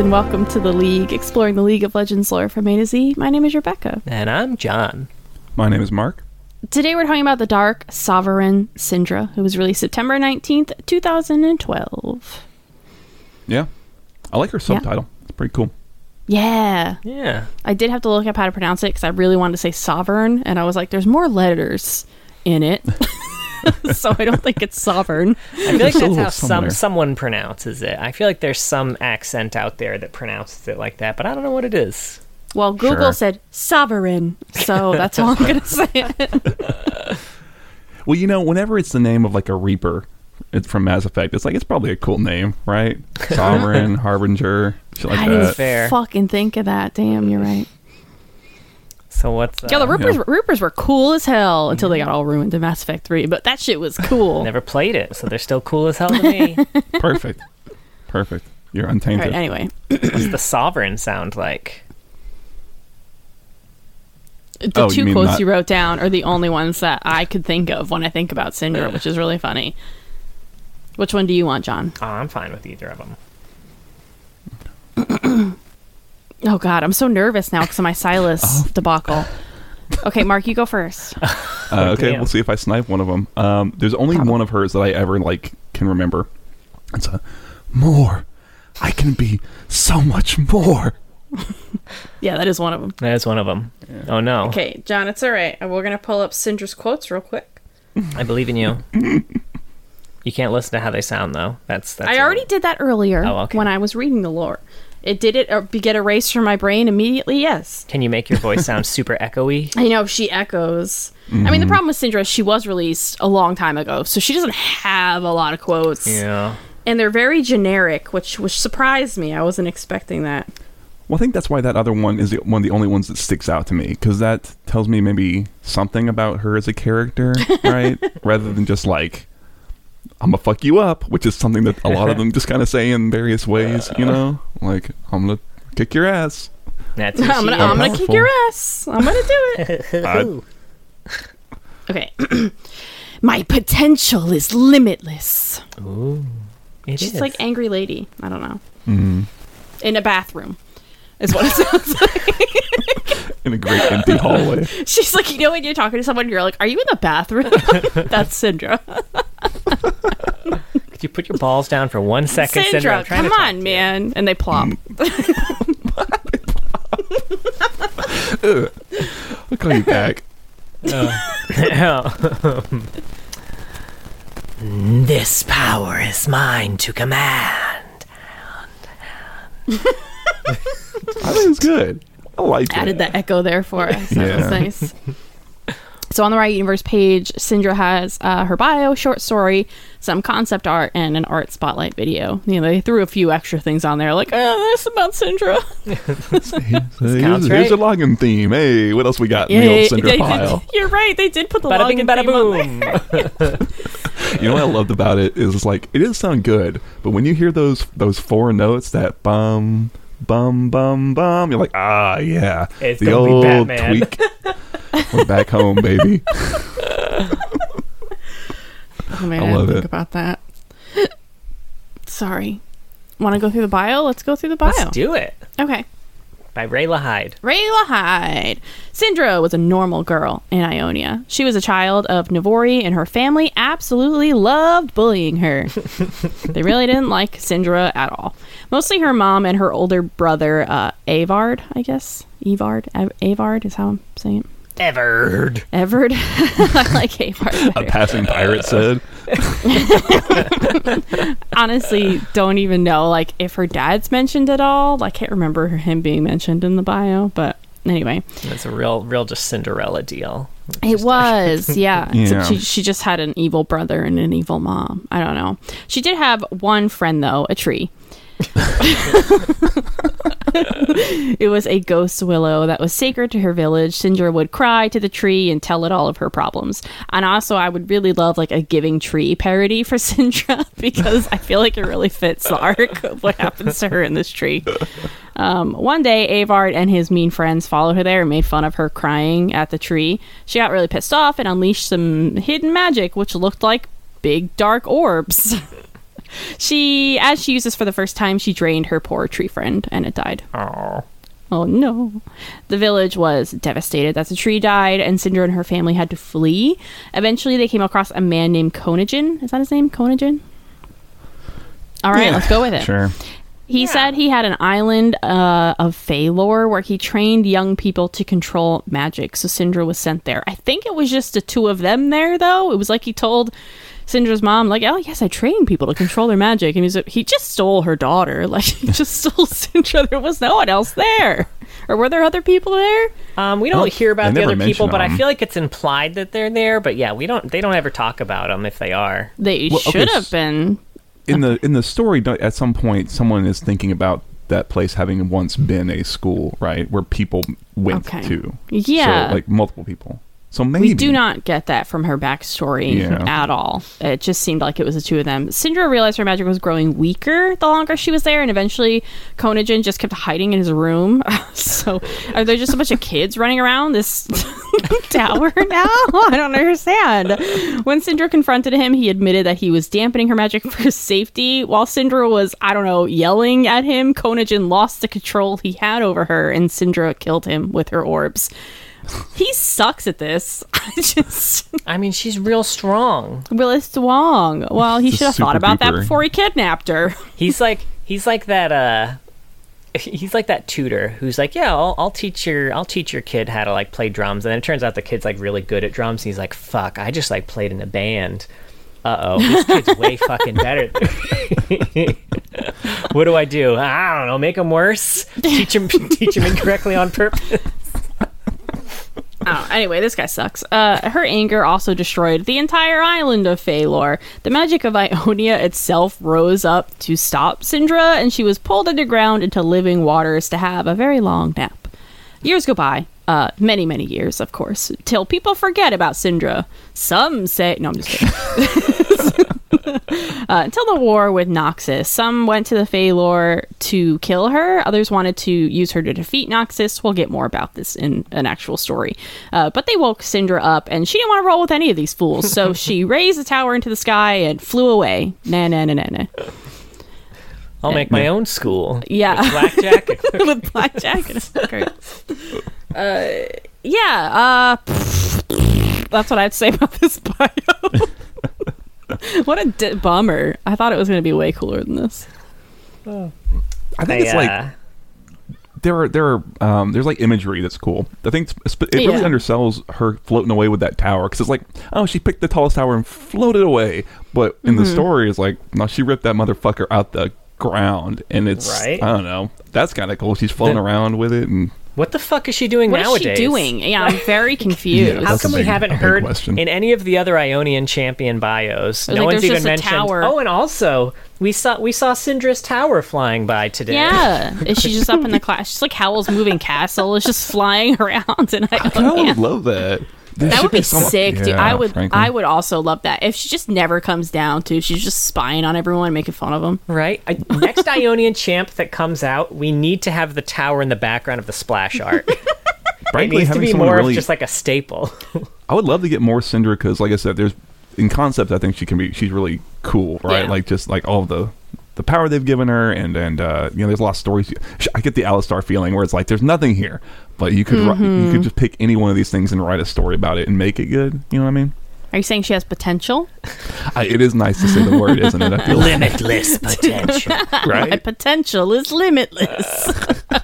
and welcome to the League, exploring the League of Legends lore from A to Z. My name is Rebecca. And I'm John. My name is Mark. Today we're talking about the Dark Sovereign Syndra, who was released September 19th, 2012. Yeah. I like her subtitle. It's pretty cool. Yeah. Yeah. I did have to look up how to pronounce it because I really wanted to say sovereign, and I was like, there's more letters in it. so I don't think it's sovereign. I feel like that's how some someone pronounces it. I feel like there's some accent out there that pronounces it like that, but I don't know what it is. Well, Google Sure. said sovereign, so that's all I'm going to say. Well, you know, whenever it's the name of like a Reaper it's from Mass Effect, it's like it's probably a cool name, right? Sovereign, Harbinger, shit like I didn't. Fair. fucking think of that. Damn, you're right. So what's uh, Yeah, the Reapers, yeah. Reapers were cool as hell until they got all ruined in Mass Effect 3, but that shit was cool. never played it, so they're still cool as hell to me. Perfect. Perfect. You're untainted. right, anyway. What's the sovereign sound like? The Oh, you two quotes not- you wrote down are the only ones that I could think of when I think about Syndra, which is really funny. Which one do you want, John? Oh, I'm fine with either of them. Oh, God, I'm so nervous now because of my Sylas Oh. debacle. Okay, Mark, you go first. Uh, okay, damn. we'll see if I snipe one of them. Um, there's only one of hers that I ever like can remember. It's a more. I can be so much more. Yeah, that is one of them. That is one of them. Oh no, Okay, John, it's all right. We're going to pull up Syndra's quotes real quick. I believe in you. you can't listen to how they sound though. That's that's. I a- already did that earlier Oh, okay. when I was reading the lore. It did it uh, get erased from my brain immediately. Yes, Can you make your voice sound super echoey? I know she echoes. I mean, the mm-hmm. problem with Syndra, she was released a long time ago, so she doesn't have a lot of quotes, Yeah. and they're very generic, which which surprised me. I wasn't expecting that. Well, I think that's why that other one is the, one of the only ones that sticks out to me because that tells me maybe something about her as a character, right? Rather than just like, I'm gonna fuck you up, which is something that a lot of them just kind of say in various ways, you know? Like, I'm gonna kick your ass. That's who I'm gonna is. I'm gonna kick your ass. I'm gonna do it. I- okay. My potential is limitless. Ooh, it She's is. like angry lady. I don't know. mm, In a bathroom. Is what it sounds like. in a great empty hallway. She's like, you know, when you're talking to someone, you're like, "Are you in the bathroom?" That's Syndra. Could you put your balls down for one second, Syndra? Syndra, come on, man. And they plop. Mm. I'll call you back. Oh. this power is mine to command. I think it's good. I like Added it. that echo there for us. That Yeah. was nice. So on the Riot Universe page, Syndra has uh, her bio, short story, some concept art, and an art spotlight video. You know, they threw a few extra things on there, like, oh, this about Syndra. Here's, counts, here's right? your login theme. Hey, what else we got in the old Cinder they pile? did, you're right. They did put the Bada bing, login bada theme on there. boom. You know what I loved about it is it's like it does sound good, but when you hear those those four notes, that bum bum bum bum, you're like, ah, yeah, It's the gonna be old Batman. tweak. We're back home, baby. Oh man, I I, love think it. about that. Sorry. Want to go through the bio? Let's go through the bio. Let's do it. okay. By Rayla Heide. Rayla Heide. Syndra was a normal girl in Ionia. She was a child of Navori, and her family absolutely loved bullying her. they really didn't like Syndra at all. Mostly her mom and her older brother, uh, Avard, I guess. Evard? Av- Avard is how I'm saying it. Everard. Everard. I like Avard. A passing pirate said, honestly don't even know like if her dad's mentioned at all. I can't remember him being mentioned in the bio, but anyway, It's a real, real just Cinderella deal. it was yeah. Except Yeah. she she just had an evil brother and an evil mom. I don't know. She did have one friend though, a tree. it was a ghost willow that was sacred to her village. Syndra would cry to the tree and tell it all of her problems. And also, I would really love like a Giving Tree parody for Syndra because I feel like it really fits the arc of what happens to her in this tree. Um, one day, Avard and his mean friends followed her there and made fun of her crying at the tree. She got really pissed off and unleashed some hidden magic, which looked like big dark orbs. she, as she used this for the first time, she drained her poor tree friend, and it died. Oh. Oh no. The village was devastated that the tree died, and Syndra and her family had to flee. Eventually, they came across a man named Konagen. Is that his name? Konagen? All right, Yeah, let's go with it. Sure. He said he had an island uh, of Fae'lor where he trained young people to control magic. So Syndra was sent there. I think it was just the two of them there, though. It was like he told Syndra's mom, like, "Oh yes, I train people to control their magic," and he's he just stole her daughter. Like he just stole Syndra. There was no one else there, or were there other people there? Um, we don't Well, hear about the other people, mention but I feel like it's implied that they're there. But yeah, we don't. They don't ever talk about them if they are. They Well, okay, should have been. In the in the story, at some point, someone is thinking about that place having once been a school, right, where people went Okay. to. Yeah. So, like multiple people. So maybe We do not get that from her backstory Yeah. at all. It just seemed like it was the two of them. Syndra realized her magic was growing weaker the longer she was there, and eventually Konagen just kept hiding in his room. so, are there just a bunch of kids running around this tower now? I don't understand. When Syndra confronted him, he admitted that he was dampening her magic for his safety. While Syndra was, I don't know, yelling at him, Konagen lost the control he had over her, and Syndra killed him with her orbs. He sucks at this. I just I mean, she's real strong. Willis Wong. Well, he should have thought super about that duper- before he kidnapped her. He's like he's like that. uh He's like that tutor who's like, yeah, I'll, I'll teach your I'll teach your kid how to like play drums, and then it turns out the kid's like really good at drums. And he's like, fuck, I just like played in a band. Uh oh, this kid's way fucking better. what do I do? I don't know. Make him worse. Teach him teach him incorrectly on purpose. Oh, anyway, this guy sucks. Uh, her anger also destroyed the entire island of Fae'lor. The magic of Ionia itself rose up to stop Syndra, and she was pulled underground into living waters to have a very long nap. Years go by, uh, many, many years, of course, till people forget about Syndra. Some say, no, I'm just kidding. Uh, until the war with Noxus. Some went to the Fae'lor to kill her, others wanted to use her to defeat Noxus. We'll get more about this in an actual story. Uh, but they woke Syndra up, and she didn't want to roll with any of these fools, so she raised the tower into the sky and flew away. Nah, nah, nah, nah, nah. I'll make my own school. Yeah. With blackjack. with blackjack and hookers. Uh, yeah, uh, that's what I have to say about this bio. what a di- bummer. I thought it was going to be way cooler than this. I think They, it's like uh, there are there are um, there's like imagery that's cool. I think it really Yeah. undersells her floating away with that tower because it's like oh she picked the tallest tower and floated away, but in Mm-hmm. the story it's like no she ripped that motherfucker out the ground and it's Right. I don't know that's kind of cool. She's floating Then- around with it and what the fuck is she doing What is nowadays? she doing? Yeah, I'm very confused. Yeah, How That's a come we haven't heard question. in any of the other Ionian champion bios? No like one's even mentioned. tower. Oh, and also we saw we saw Syndra's tower flying by today. Yeah, is she just up in the class? She's like Howl's Moving Castle. Is just flying around, and I, I kind of would love that. There that would be some- sick, dude. Yeah, I would, frankly. I would also love that if she just never comes down to. She's just spying on everyone, making fun of them. Right. I, next Ionian champ that comes out, we need to have the tower in the background of the splash art. it Frankly, needs to be more really of just like a staple. I would love to get more Cinder because, like I said, there's in concept. I think she can be. She's really cool, right? Yeah. Like just like all the the power they've given her, and and uh, you know, there's a lot of stories. I get the Alistar feeling where it's like there's nothing here, but you could wri- you Mm-hmm. could just pick any one of these things and write a story about it and make it good. You know what I mean? Are you saying she has potential? I, it is nice to say the word, isn't it? I feel like, Limitless potential. My right. potential is limitless.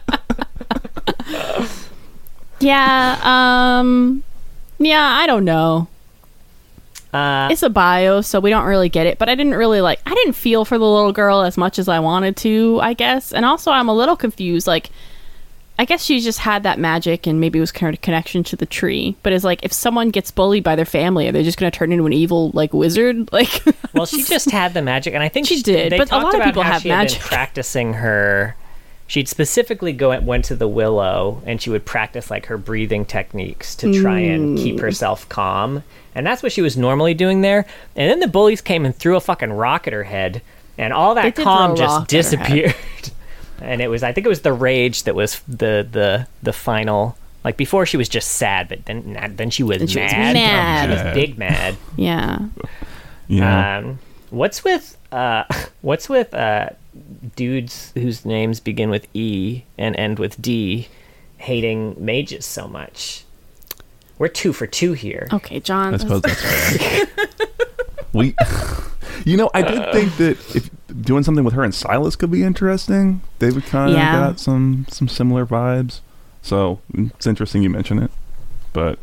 yeah. Um. Yeah. I don't know. Uh, It's a bio, so we don't really get it. But I didn't really like. I didn't feel for the little girl as much as I wanted to. I guess, and also I'm a little confused. Like, I guess she just had that magic, and maybe it was kind of a connection to the tree. But it's like if someone gets bullied by their family, are they just going to turn into an evil like wizard? Like, well, she just had the magic, and I think She did, They but a lot of people have magic. practicing her. She'd specifically go went to the willow, and she would practice like her breathing techniques to try and Mm. keep herself calm, and that's what she was normally doing there. And then the bullies came and threw a fucking rock at her head, and all that calm just rock at her head. disappeared. and it was, I think, it was the rage that was the the the final. Like before, she was just sad, but then then she was Then she was mad. mad. She was big mad. yeah. Yeah. Um, What's with uh, what's with uh, dudes whose names begin with E and end with D, hating mages so much? We're two for two here. Okay, John. I suppose that's right. we, you know, I did think that if doing something with her and Sylas could be interesting. They would kind of Yeah. got some some similar vibes. So it's interesting you mention it. But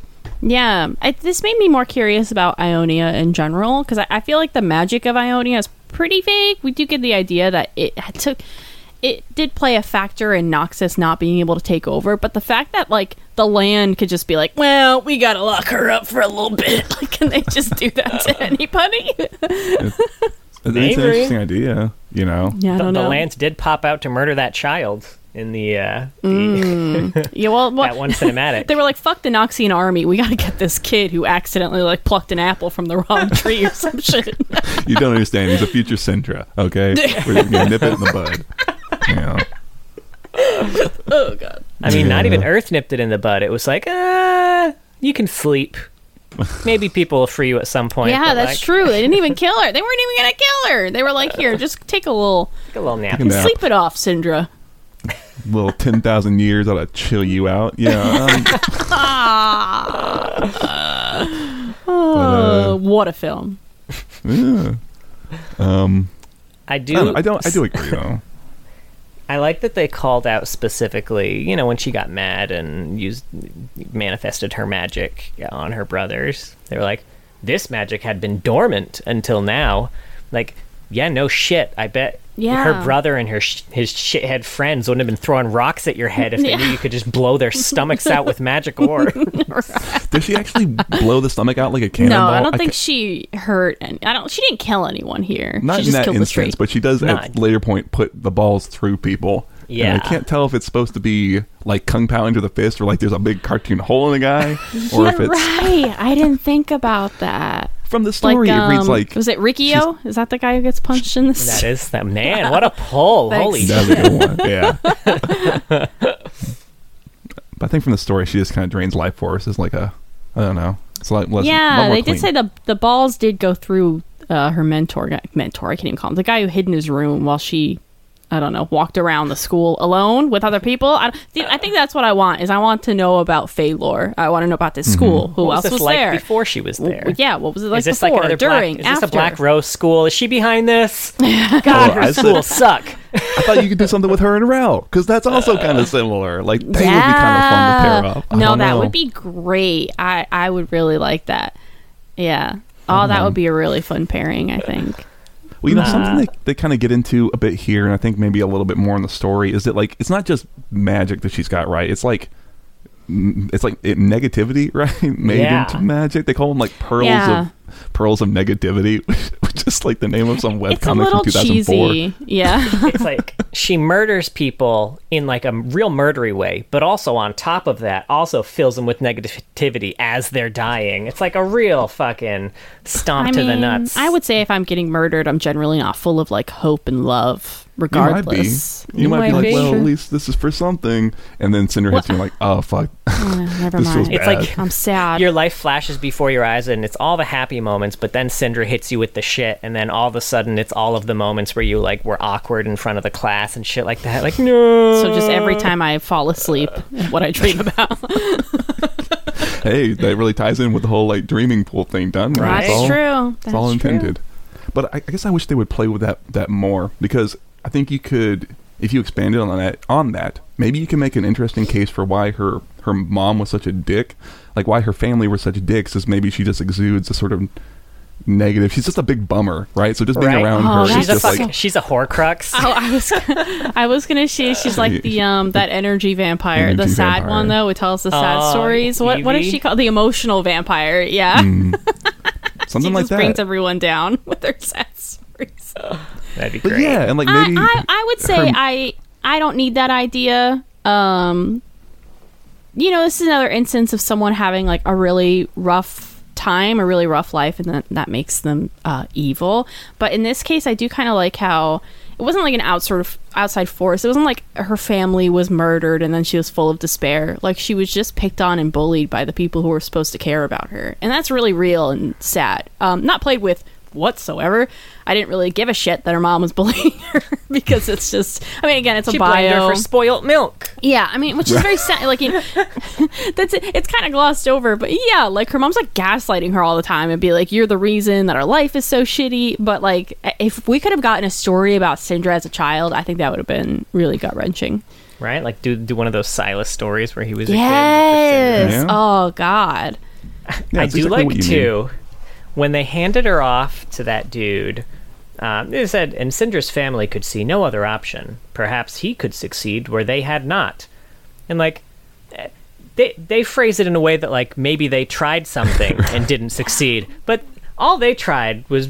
Yeah, I, this made me more curious about Ionia in general because I, I feel like the magic of Ionia is pretty vague. We do get the idea that it took, it did play a factor in Noxus not being able to take over, but the fact that like the land could just be like, well, we gotta lock her up for a little bit, like, can they just do that to anybody? it's, it's an interesting idea. You know, yeah, I The, don't the know. Lance did pop out to murder that child in the, uh, the yeah, well, well that one cinematic. they were like, "Fuck the Noxian army. We got to get this kid who accidentally like plucked an apple from the wrong tree or some shit." you don't understand. He's a future Syndra. Okay, we're gonna nip it in the bud. You know. oh god. I mean, not even Earth nipped it in the bud. It was like, uh, you can sleep. Maybe people will free you at some point. Yeah, that's like, true. They didn't even kill her. They weren't even gonna kill her. They were like, "Here, just take a little, Take a little nap. Take a nap. sleep it off, Syndra." Little ten thousand years ought to chill you out. Yeah. Um, what a film! yeah. Um, I I do. don't, I don't. I do agree though. I like that they called out specifically, you know, when she got mad and used manifested her magic on her brothers. They were like, "This magic had been dormant until now." Like, yeah, no shit. I bet Yeah. her brother and her sh- his shithead friends wouldn't have been throwing rocks at your head if they knew you could just blow their stomachs out with magic ore. Did she actually blow the stomach out like a cannonball? No. I don't ca- think she hurt. And I don't. She didn't kill anyone here. Not she in just that the tree. instance, but she does Nah. at later point put the balls through people. And Yeah. I can't tell if it's supposed to be like kung pao into the fist, or like there's a big cartoon hole in the guy, or if it's right. I didn't think about that. From the Like, story. it reads um, like was it Rikio? Is that the guy who gets punched in this? that is that man. What a pull! Thanks. Holy That's a good one. Yeah. but I think from the story, she just kind of drains life force. It's like a, I don't know. It's like less, yeah, they clean. did say the the balls did go through uh, her mentor. Mentor, I can't even call him the guy who hid in his room while she, I don't know, walked around the school alone with other people. I, see, I think that's what I want. Is I want to know about Fey lore. I want to know about this mm-hmm. school. Who What was else this was like there? before she was W- there? Yeah, what was it like is this before, like another during, black? Is after? this a Black Rose school? Is she behind this? Oh, God, Oh, her I said- suck. I thought you could do something with her and Rell because that's also kind of uh, similar. Like they would be kind of fun to pair up. I No, that know. would be great. I I would really like that. Yeah. Oh, that would be a really fun pairing. I think. Well, you know, Nah. something they, they kind of get into a bit here, and I think maybe a little bit more in the story is that like it's not just magic that she's got right. It's like it's like it, negativity, right? Made Yeah. into magic. They call them like pearls Yeah. of pearls of negativity, which is like the name of some It's a webcomic from 2004. cheesy. Yeah. It's like she murders people in like a real murdery way, but also on top of that, also fills them with negativity as they're dying. It's like a real fucking stomp I to mean, the nuts. I would say if I'm getting murdered, I'm generally not full of like hope and love, You might be. regardless. You might be like, be. well, at least this is for something. And then Cinder hits you and like, oh, fuck. Uh, never This feels mind. It's like I'm sad. your life flashes before your eyes and it's all the happy moments, but then Cinder hits you with the shit, and then all of a sudden it's all of the moments where you like were awkward in front of the class and shit like that. Like, no. so just every time I fall asleep, what I dream about. hey, that really ties in with the whole like dreaming pool thing done. Right? Right. It's That's all- true. It's all That's true. intended. But I, I guess I wish they would play with that that more because I think you could, if you expanded on that, on that, maybe you can make an interesting case for why her her mom was such a dick, like why her family were such dicks. Is maybe she just exudes a sort of negative. She's just a big bummer, right? So just being Right. around Oh, her she's is a just fucking, like she's a horcrux. Oh, I was, I was gonna say she's like the um that energy vampire, the sad vampire. one though, who tells the sad Oh, stories. What what is she called? The emotional vampire. Yeah, something she like just that. brings everyone down with her sad stories. That'd be but great. yeah, and like I, maybe I, I would say her- I I don't need that idea. Um, you know, this is another instance of someone having like a really rough time, a really rough life, and that that makes them uh, evil. But in this case, I do kind of like how it wasn't like an out sort of outside force. It wasn't like her family was murdered and then she was full of despair. Like she was just picked on and bullied by the people who were supposed to care about her, and that's really real and sad. Um, not played with whatsoever. I didn't really give a shit that her mom was bullying her because it's just. I mean, again, it's She a bio. her for spoilt milk. Yeah, I mean, which is very sad. Like, you know, that's it. It's kind of glossed over, but yeah, like her mom's like gaslighting her all the time and be like, "You're the reason that our life is so shitty." But like, if we could have gotten a story about Syndra as a child, I think that would have been really gut wrenching. Right? Like do do one of those Sylas stories where he was a Yes. Yeah. Oh God. Yeah, I do exactly like what you too when they handed her off to that dude. Um, they said, and Syndra's family could see no other option. Perhaps he could succeed where they had not. And like, eh, they they phrase it in a way that like maybe they tried something and didn't succeed, but all they tried was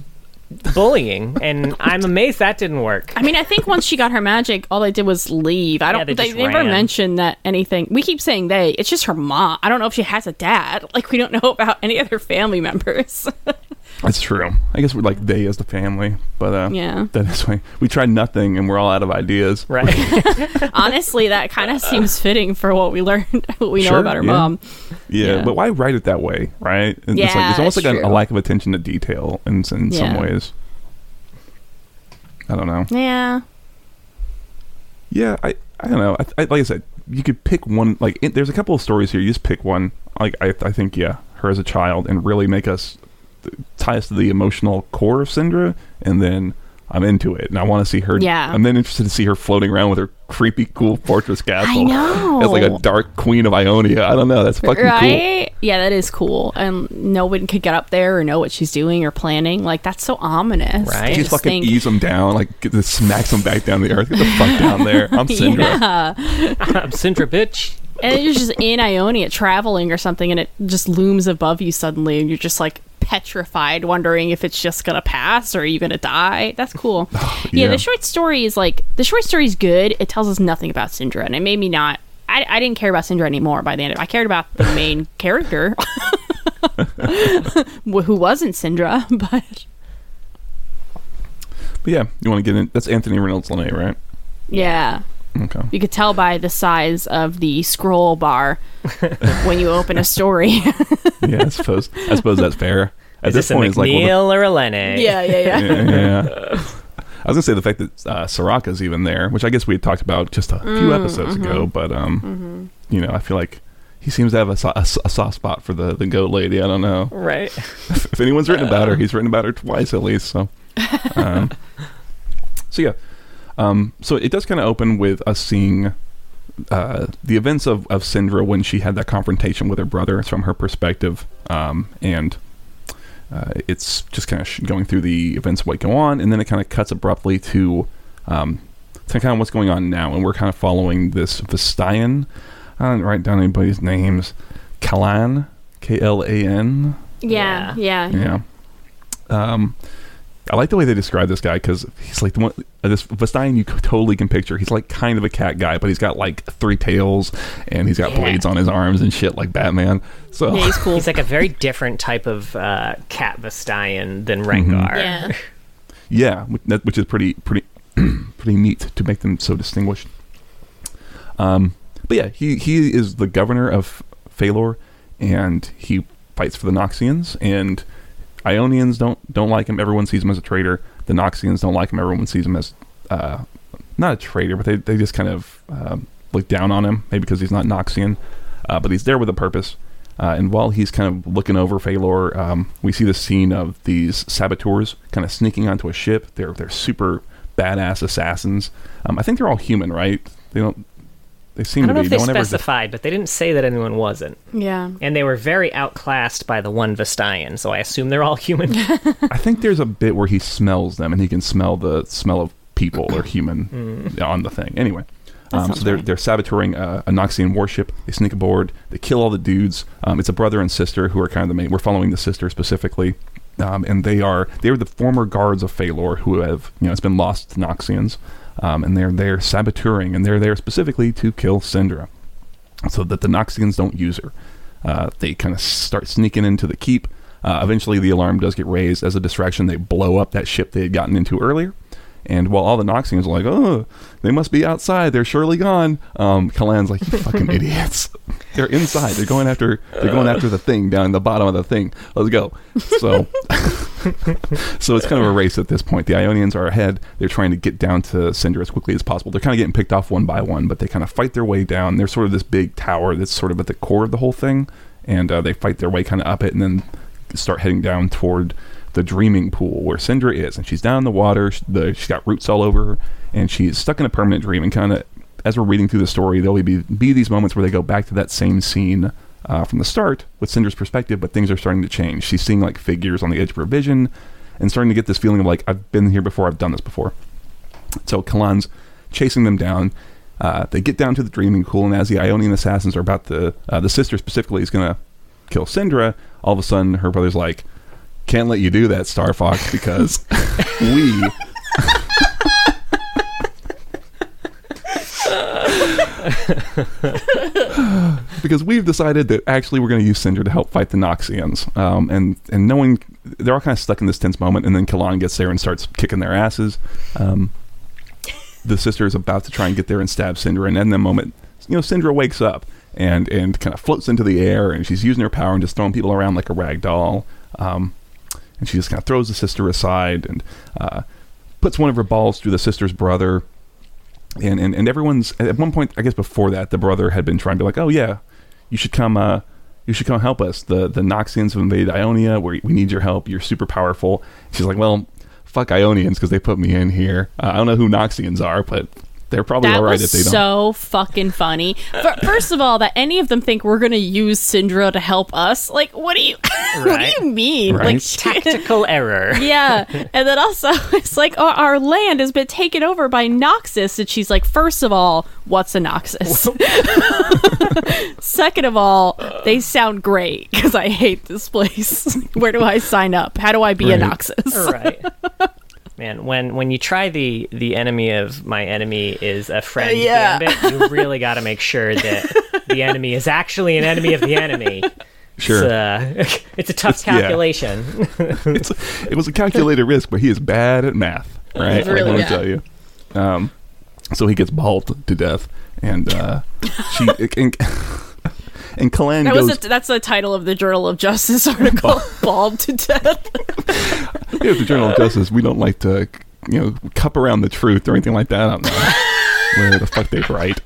bullying, and I'm amazed that didn't work. I mean, I think once she got her magic, all they did was leave. I don't. Yeah, they they never ran. mentioned that anything. We keep saying they. It's just her mom. I don't know if she has a dad. Like we don't know about any other family members. That's true. I guess we're like they as the family, but uh, Yeah. that is why we tried nothing and we're all out of ideas. Right? Honestly, that kind of seems fitting for what we learned, what we know about her yeah. mom. Yeah, Yeah. but why write it that way, right? And it's, like, Yeah, it's almost it's like a, a lack of attention to detail in, in some ways. I don't know. Yeah. Yeah, I, I don't know. I, I, like I said, you could pick one. Like, it, there's a couple of stories here. You just pick one. Like, I, I think, yeah, her as a child, and really make us tie us to the emotional core of Syndra, and then I'm into it, and I want to see her. Yeah. I'm then interested to see her floating around with her creepy, cool fortress castle. I know. as like a dark queen of Ionia. I don't know. That's fucking cool. Yeah, that is cool. And no one could get up there or know what she's doing or planning. Like that's so ominous. Right. to She just just fucking think- ease them down, like get, just smacks them back down the earth. Get the fuck down there. I'm Syndra. Yeah. I'm Syndra, bitch. and you're just in Ionia traveling or something, and it just looms above you suddenly, and you're just like petrified, wondering if it's just gonna pass or are you gonna die. That's cool. yeah. Oh, yeah. the short story is like the short story is good. It tells us nothing about Syndra, and it made me not. I, I didn't care about Syndra anymore by the end of it. I cared about the main character, who wasn't Syndra, but But yeah, you want to get in? That's Anthony Reynolds Lene, right? yeah. Okay. You could tell by the size of the scroll bar when you open a story. Yeah, I suppose. I suppose that's fair. At Is this this a point, it's like, well, or a Lenny? yeah, yeah, yeah. yeah, yeah. I was gonna say the fact that uh, Soraka's even there, which I guess we had talked about just a few Mm, episodes mm-hmm. ago, but um, you know, I feel like he seems to have a, so- a s- a soft spot for the the goat lady. I don't know Right. if anyone's written about her, he's written about her twice at least. So, um, so yeah, um, so it does kind of open with us seeing uh, the events of of Syndra when she had that confrontation with her brother. It's from her perspective, um, and uh, it's just kind of sh- going through the events of what go on, and then it kind of cuts abruptly to um, to kind of what's going on now, and we're kind of following this Vastayan. I didn't write down anybody's names. Kalan, K L A N. Yeah, yeah. Yeah. Um, I like the way they describe this guy because he's like the one. Uh, this Vastayan you totally can picture. He's like kind of a cat guy, but he's got like three tails and he's got Yeah. blades on his arms and shit like Batman. So Yeah, he's cool. He's like a very different type of uh, cat Vastayan than Rengar. yeah. yeah, which, which is pretty pretty pretty neat to make them so distinguished. Um, but yeah, he he is the governor of Fae'lor, and he fights for the Noxians. And Ionians don't don't like him. Everyone sees him as a traitor. The Noxians don't like him. Everyone sees him as uh, not a traitor, but they they just kind of um, look down on him, maybe because he's not Noxian. Uh, but he's there with a purpose. Uh, and while he's kind of looking over Fae'lor, um, we see the scene of these saboteurs kind of sneaking onto a ship. They're they're super badass assassins. Um, I think they're all human, right? They don't. They seem I don't to know be. if they no one ever. specified, but they didn't say that anyone wasn't. Yeah. And they were very outclassed by the one Vastayan, so I assume they're all human. I think there's a bit where he smells them, and he can smell the smell of people or human on the thing. Anyway, um, so they're right. they're saboteuring a, a Noxian warship. They sneak aboard. They kill all the dudes. Um, it's a brother and sister who are kind of the main. We're following the sister specifically, um, and they are they are the former guards of Fae'lor who have you know it's been lost to Noxians, um, and they're they're saboteuring, and they're there specifically to kill Syndra, so that the Noxians don't use her. Uh, they kind of start sneaking into the keep. Uh, eventually, the alarm does get raised as a distraction. They blow up that ship they had gotten into earlier. And while all the Noxians are like, oh, they must be outside. They're surely gone. Um, Kalan's like, you fucking idiots. They're inside. They're going after. They're going after the thing down in the bottom of the thing. Let's go. So, so it's kind of a race at this point. The Ionians are ahead. They're trying to get down to Cinder as quickly as possible. They're kind of getting picked off one by one, but they kind of fight their way down. They're sort of this big tower that's sort of at the core of the whole thing, and uh, they fight their way kind of up it, and then start heading down toward the dreaming pool where Syndra is, and she's down in the water. The, she's got roots all over her, and she's stuck in a permanent dream. And kind of as we're reading through the story, there'll be be these moments where they go back to that same scene uh, from the start with Syndra's perspective, but things are starting to change. She's seeing like figures on the edge of her vision, and starting to get this feeling of like I've been here before, I've done this before. So Kalan's chasing them down. Uh, they get down to the dreaming pool, and as the Ionian assassins are about to, uh, the sister specifically is going to kill Syndra. All of a sudden, her brother's like, "Can't let you do that, Star Fox, because we." because we've decided that actually we're going to use Syndra to help fight the Noxians. Um, and and knowing they're all kind of stuck in this tense moment, and then Kalan gets there and starts kicking their asses. Um, the sister is about to try and get there and stab Syndra, and in that moment, you know, Syndra wakes up and and kind of floats into the air, and she's using her power and just throwing people around like a rag doll. Um, and she just kind of throws the sister aside and uh, puts one of her balls through the sister's brother. And, and and everyone's at one point, I guess before that, the brother had been trying to be like, oh yeah, you should come. Uh, you should come help us. The the Noxians have invaded Ionia. We we need your help. You're super powerful. She's like, well, fuck Ionians because they put me in here. Uh, I don't know who Noxians are, but they're probably That all right was if they don't. so fucking funny. Fir- First of all, that any of them think we're gonna use Syndra to help us. Like, what do you? what do you mean? Right. Like, Tactical error. yeah. And then also, it's like our, our land has been taken over by Noxus, and she's like, first of all, what's a Noxus? Second of all, they sound great because I hate this place. Where do I sign up? How do I be a Noxus? right. Man, when when you try the the enemy of my enemy is a friend Yeah. gambit, you really got to make sure that the enemy is actually an enemy of the enemy. Sure. It's, uh, it's a tough yeah. calculation. it's, it was a calculated risk, but he is bad at math, right? He's really Let me bad. tell you. Um, so he gets mauled to death, and uh, she and, and Kalan That goes. was a, that's the title of the Journal of Justice article. Bald to death. Here at the Journal of Justice, we don't like to, you know, cup around the truth or anything like that. I don't know where the fuck they write.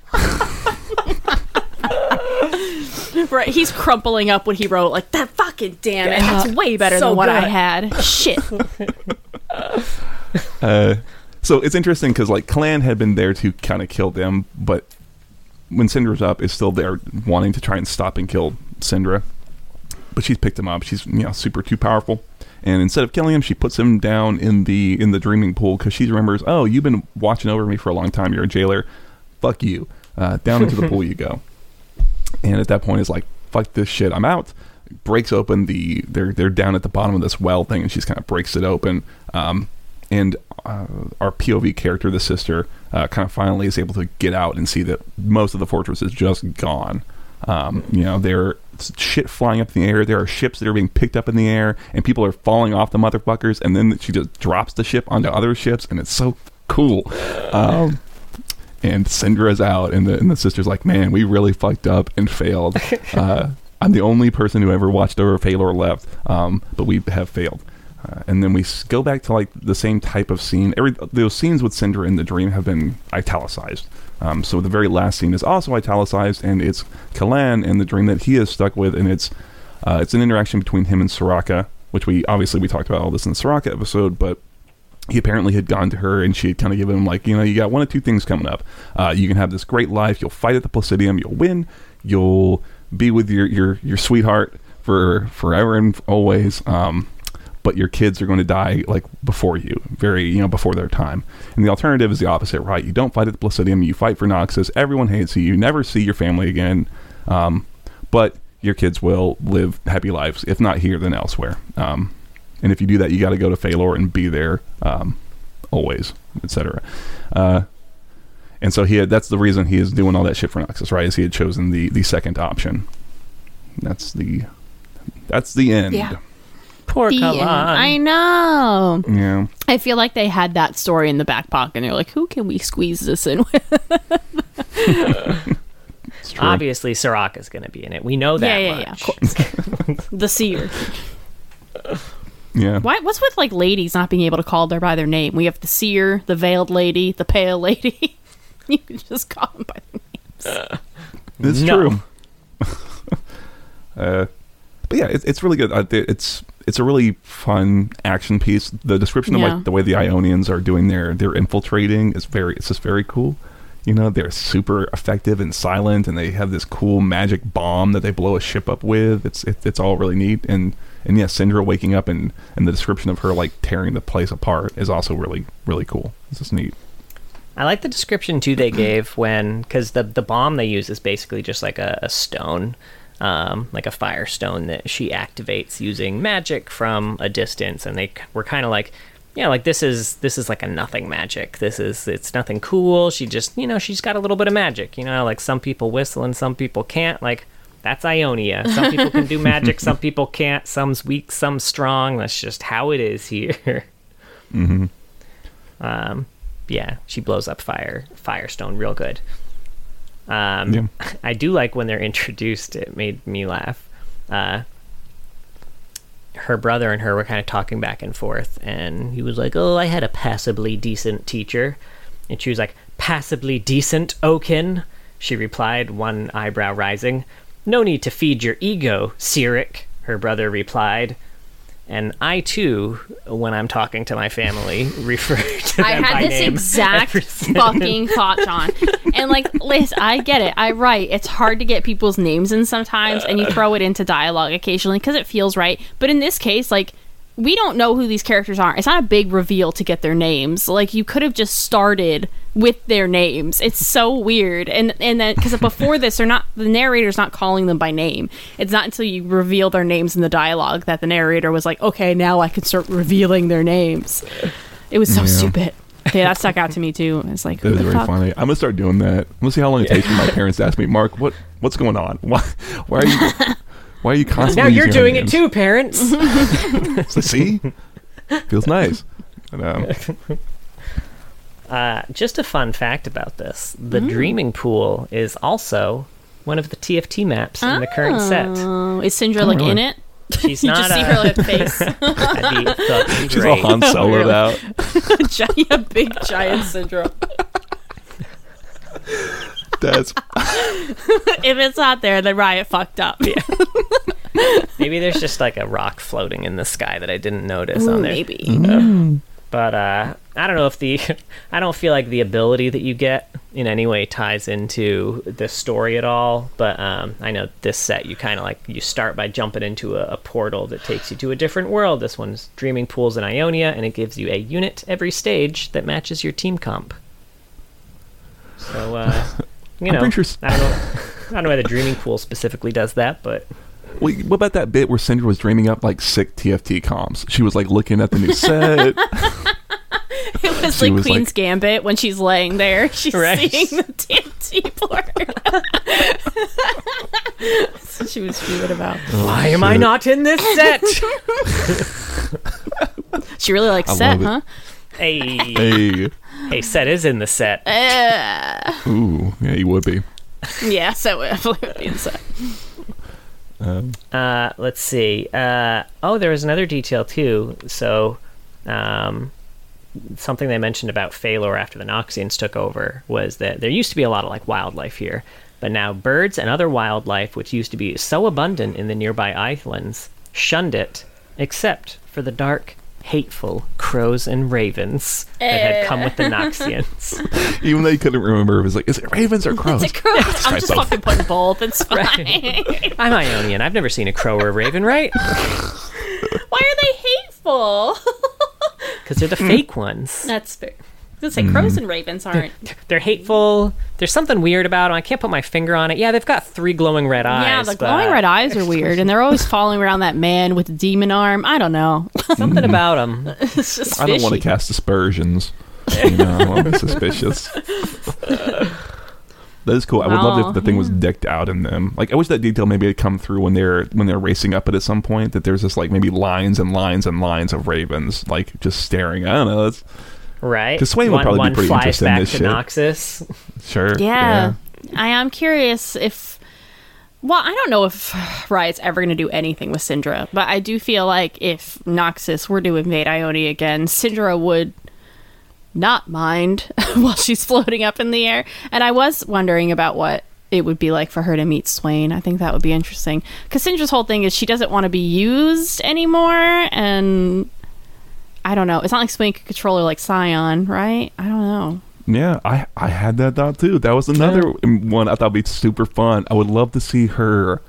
right, he's crumpling up what he wrote. Like that fucking damn it. That's way better So than what I had. Shit. Uh, so it's interesting because like Clan had been there to kind of kill them, but when Syndra's up, is still there wanting to try and stop and kill Syndra. But she's picked him up. She's you know super too powerful, and instead of killing him, she puts him down in the in the dreaming pool because she remembers, oh, you've been watching over me for a long time. You're a jailer. Fuck you. Uh, down into the pool you go. And at that point, is like, fuck this shit. I'm out. Breaks open the. They're they're down at the bottom of this well thing, and she's kind of breaks it open. Um, and uh, our POV character, the sister, uh, kind of finally is able to get out and see that most of the fortress is just gone. Um, you know, there shit flying up in the air. There are ships that are being picked up in the air, and people are falling off the motherfuckers. And then she just drops the ship onto other ships, and it's so cool. Um, and Syndra's out, and the and the sister's like, "Man, we really fucked up and failed. Uh, I'm the only person who ever watched over Fae'lor left, um, but we have failed." Uh, and then we go back to like the same type of scene. Every those scenes with Cinder in the dream have been italicized. Um, so the very last scene is also italicized, and it's Kalan in the dream that he is stuck with, and it's uh, it's an interaction between him and Soraka, which we obviously we talked about all this in the Soraka episode, but he apparently had gone to her and she had kind of given him like you know you got one of two things coming up. Uh, you can have this great life. You'll fight at the placidium. You'll win. You'll be with your your, your sweetheart for forever and always. Um, but your kids are going to die like before you very you know before their time and the alternative is the opposite right you don't fight at the placidium you fight for noxus everyone hates you you never see your family again um, but your kids will live happy lives if not here then elsewhere um, and if you do that, you got to go to Fae'lor and be there um, always, etc. Uh, and so he had, that's the reason he is doing all that shit for Noxus, right? Is he had chosen the the second option. That's the that's the end. Yeah. Poor The Kalan. I know. Yeah. I feel like they had that story in the back pocket. and They're like, who can we squeeze this in with? It's true. Obviously, Soraka's going to be in it. We know that yeah, yeah, yeah. much. Of course. the seer. Yeah. Why, what's with like ladies not being able to call their by their name? We have the seer, the veiled lady, the pale lady. you can just call them by their names. It's No. true. uh, but yeah, it, it's really good. Uh, it- it's it's a really fun action piece. The description of like the way the Ionians are doing their their infiltrating is very it's just very cool. You know, they're super effective and silent, and they have this cool magic bomb that they blow a ship up with. It's it, it's all really neat. And and yeah, Syndra waking up and and the description of her like tearing the place apart is also really really cool. It's just neat. I like the description too they gave when because the the bomb they use is basically just like a, a stone, um, like a firestone that she activates using magic from a distance, and they were kind of like, yeah, like this is this is like a nothing magic. This is it's nothing cool. She just you know she's got a little bit of magic. You know, like some people whistle and some people can't. Like that's Ionia. Some people can do magic, some people can't. Some's weak, some's strong. That's just how it is here. hmm Um, yeah, she blows up fire Firestone real good. Um, Yeah. I do like when they're introduced. It made me laugh. Uh, her brother and her were kind of talking back and forth, and he was like, "Oh, I had a passably decent teacher," and she was like, "Passably decent, Okin." She replied, one eyebrow rising. "No need to feed your ego, Cyric." Her brother replied. And I too, when I'm talking to my family, refer to them I by had this name exact fucking thought, John. And like, Liz, I get it. I write. It's hard to get people's names in sometimes, and you throw it into dialogue occasionally because it feels right. But in this case, like, we don't know who these characters are. It's not a big reveal to get their names. Like, you could have just started with their names. It's so weird. And and then because before this, they're not the narrator's not calling them by name. It's not until you reveal their names in the dialogue that the narrator was like, okay, now I can start revealing their names. It was so Yeah. stupid. Yeah, that stuck out to me too. It's like, That is very fuck? funny. I'm gonna start doing that. I'm gonna see how long it takes for my parents to ask me, Mark, what what's going on? Why why are you why are you constantly? Now you're doing it too, parents. So, see, feels nice. But, um, uh, just a fun fact about this: the Mm. Dreaming Pool is also one of the TFT maps in the current set. Oh, is Syndra like in it? She's you not just see a- her like face, That'd she's all. Han Soloed Really? out. giant, big giant Syndra. That's if it's not there, then Riot fucked up. Maybe there's just like a rock floating in the sky that I didn't notice Ooh, on there. maybe. But uh, I don't know if the I don't feel like the ability that you get in any way ties into the story at all. But um, I know this set you kind of like you start by jumping into a, a portal that takes you to a different world. This one's Dreaming Pools in Ionia, and it gives you a unit every stage that matches your team comp. So uh, you I'm know, sure s- I don't know. I don't know why the Dreaming Pool specifically does that, but Wait, what about that bit where Syndra was dreaming up like sick TFT comms? She was like looking at the new set. It was She like was Queen's like- Gambit when she's laying there. She's Right. seeing the TNT board. so she was fuming about. Oh, why am I shit. not in this set? She really likes I set, love huh? hey, hey, hey, set is in the set. Uh, ooh, yeah, you would be. yeah, so it would be in set. Um, Uh, let's see. Uh, oh, there was another detail too. So, um, something they mentioned about Fae'lor after the Noxians took over was that there used to be a lot of like wildlife here, but now birds and other wildlife, which used to be so abundant in the nearby islands, shunned it, except for the dark, hateful crows and ravens that had come with the eh. Noxians. even though you couldn't remember, it was like, is it ravens or crows? It's a crow. I'm try just both. fucking putting both. It's fine. I'm Ionian. I've never seen a crow or a raven, right? Why are they hateful? Because they're the hmm. fake ones. That's fair. Let's say crows mm-hmm. and ravens aren't. they're hateful. There's something weird about them. I can't put my finger on it. Yeah, they've got three glowing red eyes. yeah, the glowing red eyes are weird, and they're always following around that man with the demon arm. I don't know. Something about them. it's just I don't want to cast aspersions. You know, I'll be suspicious. That is cool. I would love Oh, if the thing was decked out in them. Like I wish that detail maybe had come through when they're when they're racing up it at some point. That there's just like maybe lines and lines and lines of ravens like just staring. I don't know. That's Right? 'Cause Swain would one, probably be pretty flies interested in back this to shit. Noxus. sure. Yeah. I am curious if. Well, I don't know if Riot's ever going to do anything with Syndra, but I do feel like if Noxus were to invade Ionia again, Syndra would not mind while she's floating up in the air. And I was wondering about what it would be like for her to meet Swain. I think that would be interesting. Because Syndra's whole thing is she doesn't want to be used anymore, and I don't know. It's not like Swain could control her like Sion, right? I don't know. Yeah, I I had that thought too. That was another one I thought would be super fun. I would love to see her.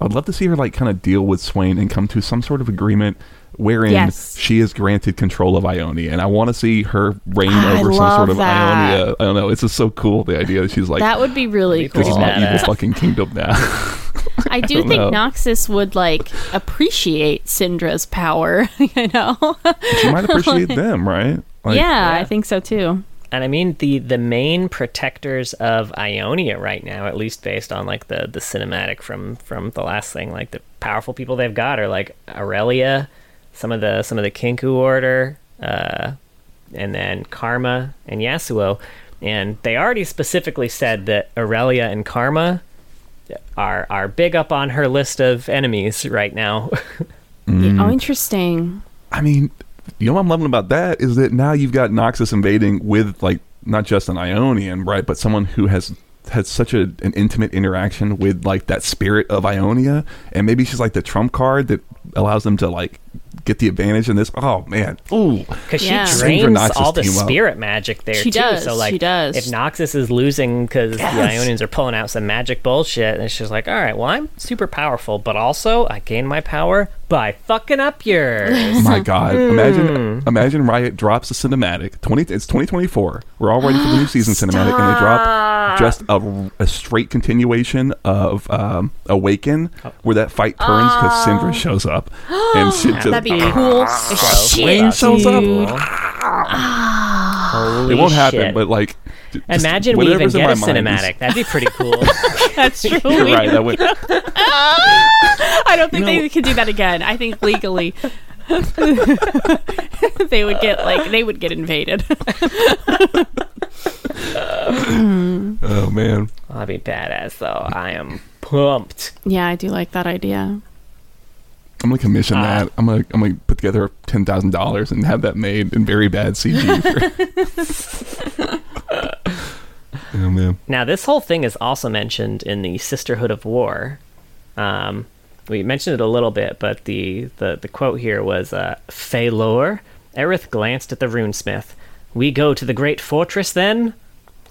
I would love to see her like kind of deal with Swain and come to some sort of agreement wherein Yes. she is granted control of Ionia, and I want to see her reign ah, I over some sort of that. Ionia. I don't know. It's just so cool the idea that she's like that would be really That'd be cool. pretty "Oh, evil fucking kingdom now. I do don't think know. Noxus would like appreciate Syndra's power, you know? she might appreciate them, right? Like, yeah, I think so too. And I mean the the main protectors of Ionia right now, at least based on like the the cinematic from from the last thing, like the powerful people they've got are like Irelia, some of the some of the Kinkou order, uh, and then Karma and Yasuo. And they already specifically said that Irelia and Karma are are big up on her list of enemies right now. Mm. Oh, interesting. I mean, you know what I'm loving about that is that now you've got Noxus invading with like not just an Ionian, right, but someone who has had such a, an intimate interaction with like that spirit of Ionia, and maybe she's like the trump card that allows them to like get the advantage in this. Oh man, ooh, because Yeah. she Same for drains all the team up. spirit magic there She too. does, So like, she does. if Noxus is losing because the Ionians are pulling out some magic bullshit, and she's like, all right, well, I'm super powerful, but also I gain my power by fucking up yours. Oh my god! Hmm. Imagine, imagine Riot drops the cinematic. Twenty, it's 2024. We're all ready for the new season cinematic, and they drop just a, a straight continuation of um, Awaken, oh. where that fight turns because Syndra oh. shows up, and shit just That'd be cool. Ah. as Wayne shows up. Ah. Dude. Holy it won't happen, shit. but like, just Imagine we even get a my is- cinematic. That'd be pretty cool. That's true. You're right. That would. I don't think You know- they could do that again. I think legally they would get like they would get invaded. Oh man. That'd be badass, though. I am pumped. yeah, I do like that idea. I'm gonna commission Ah. that. I'm gonna I'm gonna put together ten thousand dollars and have that made in very bad CG. For... oh man. Now, this whole thing is also mentioned in the Sisterhood of War. Um, we mentioned it a little bit, but the, the, the quote here was uh, Fae'lor. Aerith glanced at the runesmith. We go to the great fortress then?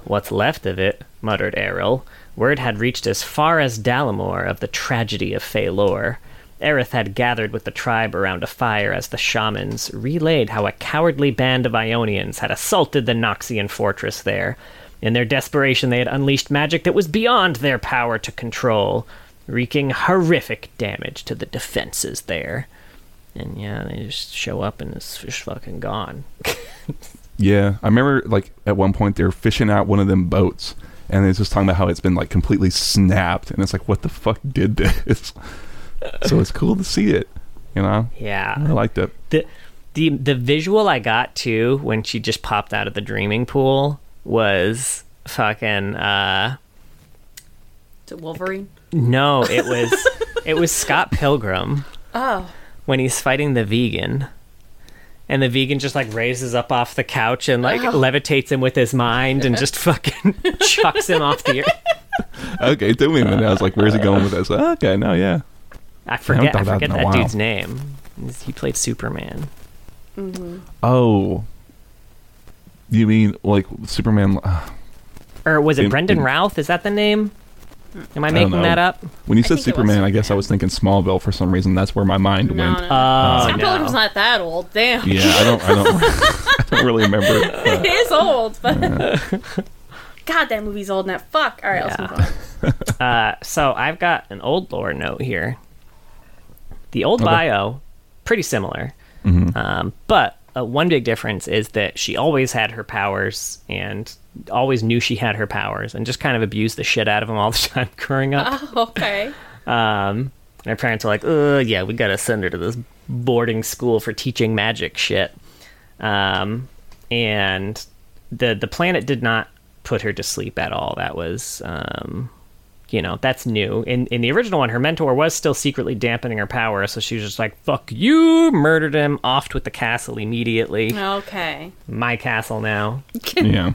What's left of it, muttered Errol. Word had reached as far as Dalamore of the tragedy of Fae'lor. Aerith had gathered with the tribe around a fire as the shamans relayed how a cowardly band of Ionians had assaulted the Noxian fortress there. In their desperation, they had unleashed magic that was beyond their power to control, wreaking horrific damage to the defenses there. And yeah, they just show up and it's just fucking gone. Yeah, I remember like at one point they're fishing out one of them boats, and it's just talking about how it's been like completely snapped, and it's like, what the fuck did this? So it's cool to see it. You know, Yeah. I liked it. the the the visual I got too when she just popped out of the dreaming pool was fucking uh To Wolverine. no, it was it was Scott Pilgrim Oh. when he's fighting the vegan. And the vegan just like raises up off the couch and like levitates him with his mind and just fucking chucks him off the earth. Okay, it took me a minute. I was like, where's he going with this? Okay, no, yeah. I forget thought I forget it in a that dude's name. He played Superman. Oh, you mean like Superman? uh, Or was it In- Brendan in- Routh? Is that the name? Am I don't making know. that up? When you said think it Superman, I guess I was thinking Smallville for some reason. That's where my mind No, went. no. Oh, Scott no. Pilgrim's not that old. Damn. Yeah, I don't, I don't, I don't really remember. It Uh, is old, but God, that movie's old now. Fuck. All right, let's move on. Uh, so I've got an old lore note here. The old Okay. bio, pretty similar, um, but uh, one big difference is that she always had her powers and always knew she had her powers and just kind of abused the shit out of them all the time growing up. Oh, okay. Um, and her parents were like, "Uh, yeah, we gotta send her to this boarding school for teaching magic shit." Um, and the the planet did not put her to sleep at all. That was um, you know that's new. In in the original one, her mentor was still secretly dampening her power, so she was just like, "Fuck you!" Murdered him, offed with the castle immediately. Okay. My castle now. Yeah.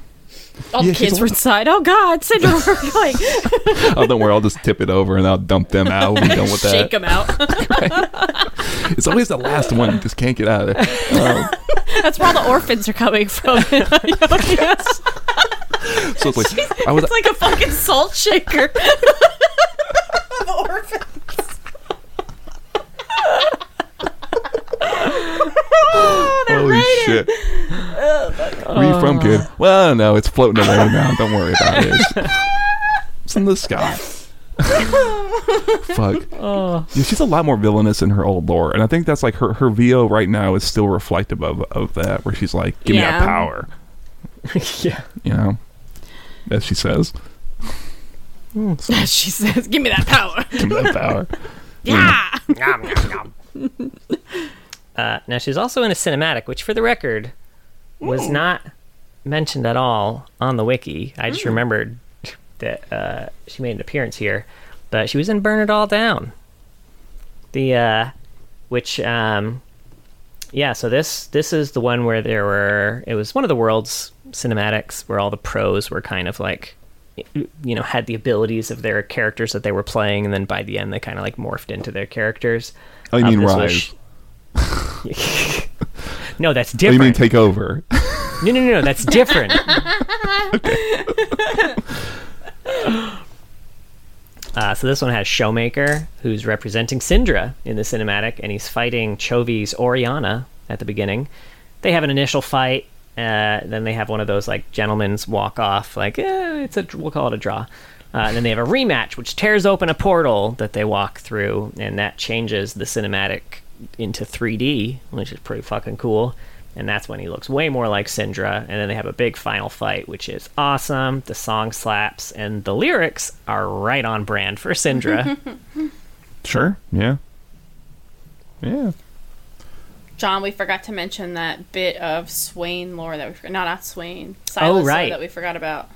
All Yeah, the she's kids were inside. Oh God, Syndra, we're like Oh, don't worry. I'll just tip it over and I'll dump them out. We'll be done with shake that. them out. It's always the last one. You just can't get out of there. Um, That's where all the orphans are coming from. yes. So it's like I was. It's like a fucking salt shaker. the orphans. Oh, Holy shit. Oh, where you from, kid? Well, no, it's floating away now. Don't worry about it. It's, it's in the sky. Fuck. Oh, Yeah, she's a lot more villainous in her old lore, and I think that's like her her VO right now is still reflective of of that, where she's like, "Give me Yeah. that power," yeah. you know, as she says, she says, "Give me that power." "Give me that power." Yeah. Nom, nom, nom. uh, now she's also in a cinematic, which, for the record, was not mentioned at all on the wiki. I just remembered that uh, she made an appearance here, but she was in "Burn It All Down." The uh, which um, yeah, so this this is the one where there were it was one of the world's cinematics where all the pros were kind of like you know had the abilities of their characters that they were playing and then by the end they kind of like morphed into their characters Oh, you Uh, mean this rise? was- no that's Oh, you different mean take over? no no no no that's different Uh, so this one has Showmaker, who's representing Syndra in the cinematic, and he's fighting Chovy's Orianna at the beginning. They have an initial fight, uh, then they have one of those like gentlemen's walk off, like eh, it's a we'll call it a draw. Uh, and then they have a rematch, which tears open a portal that they walk through, and that changes the cinematic into 3D, which is pretty fucking cool. And that's when he looks way more like Syndra. And then they have a big final fight, which is awesome. The song slaps, and the lyrics are right on brand for Syndra. sure. Yeah. Yeah. John, we forgot to mention that bit of Swain lore that we forgot. No, not Swain. Sylas lore right. that we forgot about.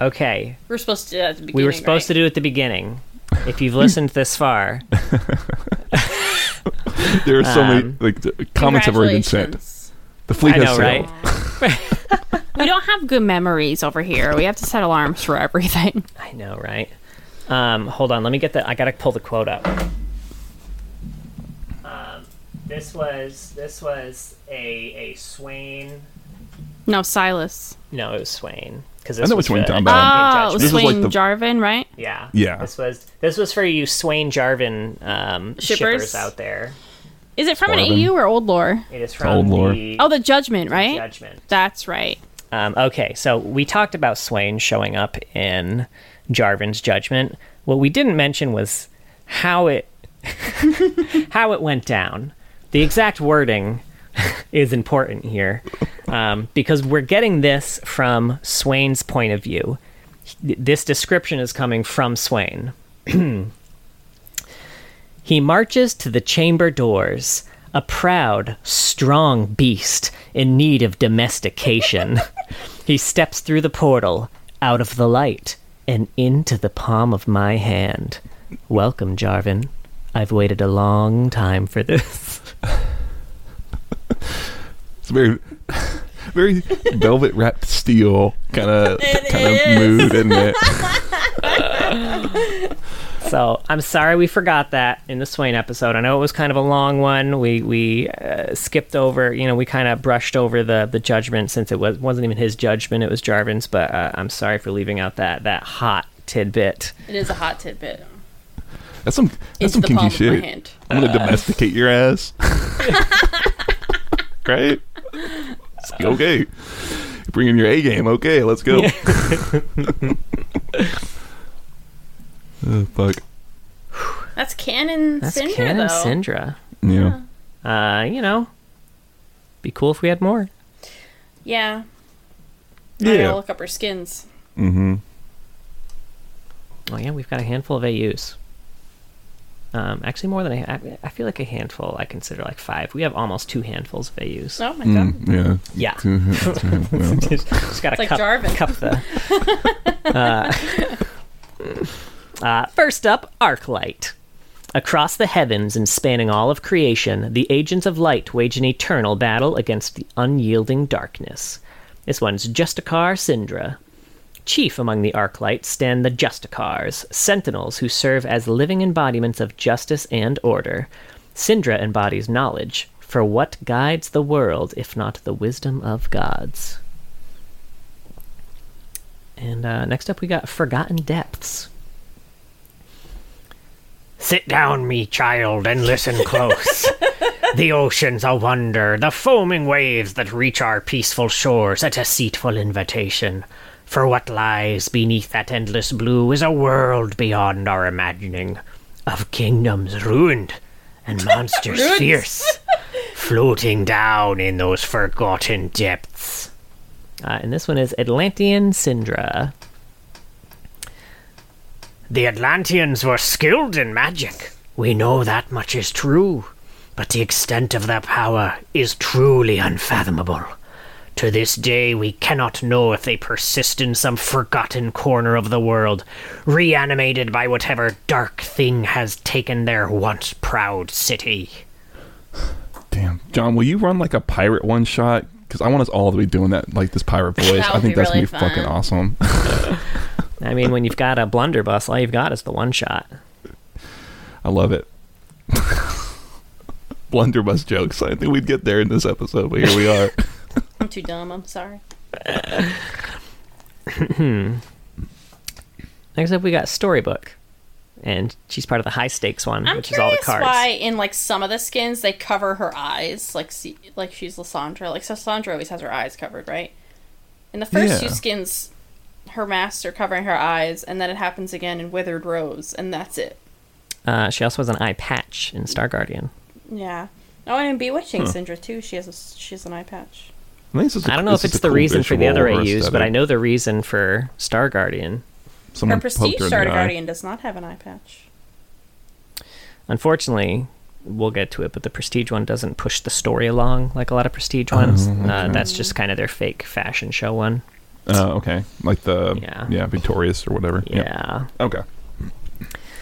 okay, We were supposed to do that at the beginning. we were supposed to do it at the beginning. If you've listened this far, There are so many Um, like comments have already been sent. The fleet I has know, sailed. right? We don't have good memories over here. We have to set alarms for everything. I know, right? Um, hold on, let me get the. I gotta pull the quote up. This was this was a a Swain. No, Sylas. No, it was Swain because I know which one you're talking about. Oh, it was This was Swain like the- Jarvan, right? Yeah, Yeah. This was this was for you Swain Jarvan um, shippers. Shippers? out there. Is it from an Jarvan. AU or old lore? It is from old lore. the Oh, the Judgment, right? Judgment. That's right. Um, okay, so we talked about Swain showing up in Jarvan's Judgment. What we didn't mention was how it how it went down. The exact wording is important here um, because we're getting this from Swain's point of view. This description is coming from Swain. He marches to the chamber doors, a proud, strong beast in need of domestication. he steps through the portal, out of the light, and into the palm of my hand. Welcome, Jarvan. I've waited a long time for this. It's very, very velvet wrapped steel kind of kind of mood, isn't it? So I'm sorry we forgot that in the Swain episode. I know it was kind of a long one. We we uh, skipped over, you know, we kind of brushed over the the judgment since it was wasn't even his judgment, it was Jarvan's. But uh, I'm sorry for leaving out that that hot tidbit. It is a hot tidbit. That's some that's some Into the palm kinky of my shit. hand. I'm gonna domesticate your ass. right? Okay. You Bring in your A game. Okay, let's go. oh, fuck. That's canon That's Syndra, canon though. Syndra. Yeah. Uh, you know, be cool if we had more. Yeah. I gotta Yeah. look up her skins. Mm-hmm. Oh yeah, we've got a handful of AUs. Um, actually, more than a, I, I feel like a handful. I consider like five. We have almost two handfuls of AUs. Oh my god. Mm, yeah. Yeah. Two- two- well, just, just gotta It's like cup, Jarvan. cup the. Uh, Uh, first up, Arclight. Across the heavens and spanning all of creation, the agents of light wage an eternal battle against the unyielding darkness. This one's Justicar Syndra. Chief among the Arclights stand the Justicars, sentinels who serve as living embodiments of justice and order. Syndra embodies knowledge, for what guides the world if not the wisdom of gods? And uh, next up, we got Forgotten Depths. Sit down, me child, and listen close. the ocean's a wonder, the foaming waves that reach our peaceful shores a deceitful invitation. For what lies beneath that endless blue is a world beyond our imagining, of kingdoms ruined and monsters fierce, floating down in those forgotten depths. Uh, and this one is Atlantean Syndra. The Atlanteans were skilled in magic. We know that much is true. But the extent of their power is truly unfathomable. To this day, we cannot know if they persist in some forgotten corner of the world, reanimated by whatever dark thing has taken their once proud city. Damn, John, will you run like a pirate one shot? Because I want us all to be doing that, like this pirate voice. I think that's really gonna be fucking awesome. I mean, when you've got a blunderbuss, all you've got is the one shot. I love it. Blunderbuss jokes. I think we'd get there in this episode, but here we are. I'm too dumb. I'm sorry. Next up, we got Storybook. And she's part of the high stakes one, I'm which is all the cards. why in like some of the skins they cover her eyes, like see, like she's Lissandra. Like Lissandra always has her eyes covered, right? In the first Yeah. two skins, her masks are covering her eyes, and then it happens again in Withered Rose, and that's it. Uh, she also has an eye patch in Star Guardian. Yeah. Oh, and in Bewitching Syndra too, she has a, she has an eye patch. I, think this is a- I don't know this if it's the cool reason for the visual other or AUs, but I know the reason for Star Guardian. Someone her Prestige her Star. Guardian does not have an eye patch. Unfortunately, we'll get to it, but the Prestige one doesn't push the story along like a lot of Prestige ones. uh, that's just kind of their fake fashion show one. Oh, okay. Like the Yeah. yeah, Victorious or whatever. Yeah. Okay.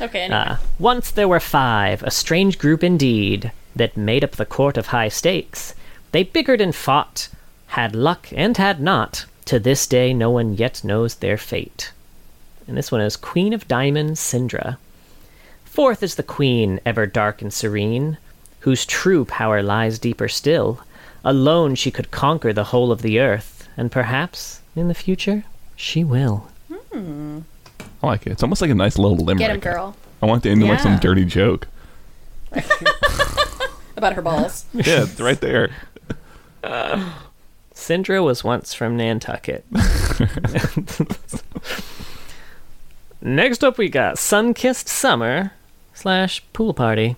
Okay. Anyway. Uh, once there were five, a strange group indeed, that made up the court of high stakes. They bickered and fought, had luck and had not. To this day, no one yet knows their fate. And this one is Queen of Diamonds, Syndra. Fourth is the Queen, ever dark and serene, whose true power lies deeper still. Alone she could conquer the whole of the earth, and perhaps, in the future, she will. Hmm. I like it. It's almost like a nice little limerick. Get him, girl. I want to end it like some dirty joke. About her balls. Yeah, it's right there. Syndra was once from Nantucket. Next up, we got Sun-Kissed Summer slash Pool Party.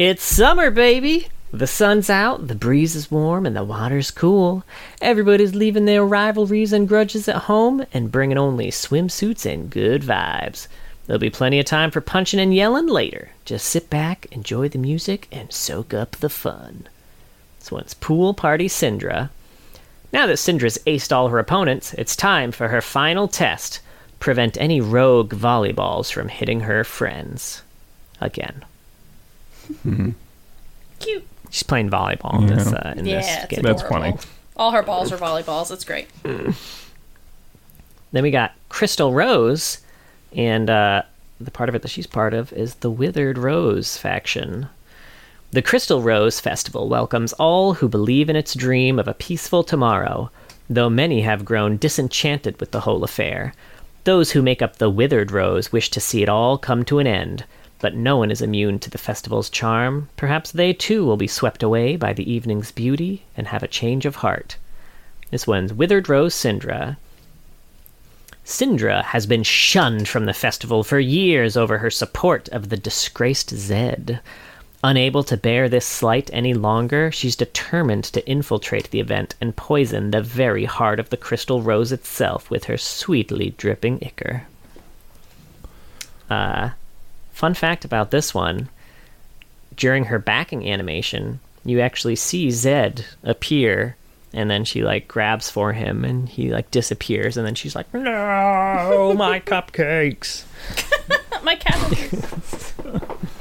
It's summer, baby! The sun's out, the breeze is warm, and the water's cool. Everybody's leaving their rivalries and grudges at home and bringing only swimsuits and good vibes. There'll be plenty of time for punching and yelling later. Just sit back, enjoy the music, and soak up the fun. This one's Pool Party Syndra. Now that Syndra's aced all her opponents, it's time for her final test. Prevent any rogue volleyballs from hitting her friends. Again. Cute. She's playing volleyball in this, Yeah. uh, in Yeah, this it's game. That's funny. All her balls are volleyballs. It's great. Then we got Crystal Rose, and uh, the part of it that she's part of is the Withered Rose faction. The Crystal Rose Festival welcomes all who believe in its dream of a peaceful tomorrow, though many have grown disenchanted with the whole affair. Those who make up the Withered Rose wish to see it all come to an end, but no one is immune to the festival's charm. Perhaps they too will be swept away by the evening's beauty and have a change of heart. This one's Withered Rose Syndra. Syndra has been shunned from the festival for years over her support of the disgraced Zed. Unable to bear this slight any longer, she's determined to infiltrate the event and poison the very heart of the crystal rose itself with her sweetly dripping ichor. Uh, fun fact about this one during her backing animation, you actually see Zed appear And then she like grabs for him and he like disappears and then she's like, No, my cupcakes. My cat.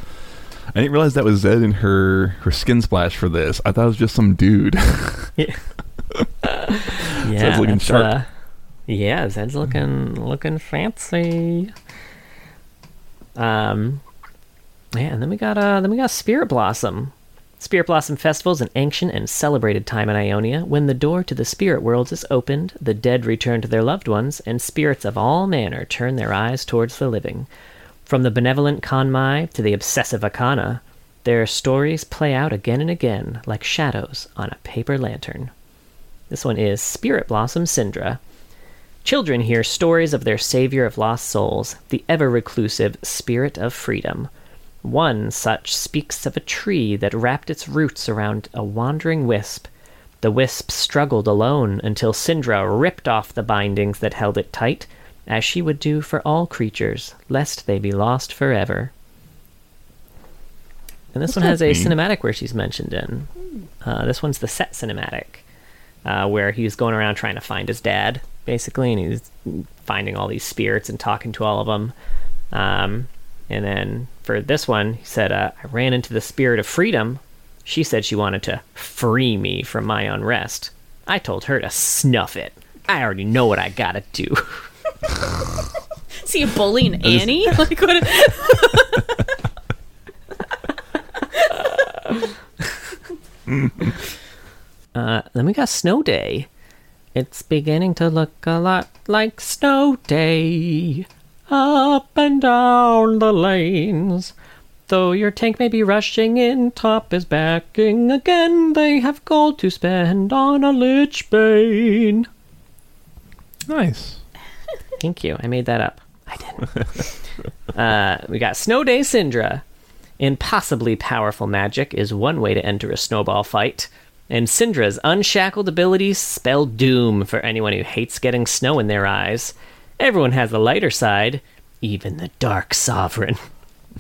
I didn't realize that was Zed in her her skin splash for this. I thought it was just some dude. Yeah. Zed's looking sharp. uh, yeah, Zed's looking looking fancy. Um, yeah, and then we got uh, then we got Spirit Blossom. Spirit Blossom Festival is an ancient and celebrated time in Ionia. When the door to the spirit worlds is opened, the dead return to their loved ones, and spirits of all manner turn their eyes towards the living. From the benevolent Kanmei to the obsessive Akana, their stories play out again and again like shadows on a paper lantern. This one is Spirit Blossom Syndra. Children hear stories of their savior of lost souls, the ever reclusive Spirit of Freedom. One such speaks of a tree that wrapped its roots around a wandering wisp. The wisp struggled alone until Syndra ripped off the bindings that held it tight, as she would do for all creatures, lest they be lost forever. And this one has a cinematic where she's mentioned in. Uh, this one's the Sett cinematic, uh, where he's going around trying to find his dad, basically, and he's finding all these spirits and talking to all of them. Um, and then for this one, he said, uh, I ran into the spirit of freedom. She said she wanted to free me from my unrest. I told her to snuff it. I already know what I gotta do. See a bullying Annie? like what? Uh, then we got Snow Day. It's beginning to look a lot like Snow Day. Up and down the lanes. Though your tank may be rushing in, Top is backing again. They have gold to spend on a Lich Bane. nice. Thank you. I made that up. I didn't. uh, we got Snow Day Syndra. Impossibly powerful magic is one way to enter a snowball fight. And Syndra's unshackled abilities spell doom for anyone who hates getting snow in their eyes. Everyone has the lighter side, even the Dark Sovereign.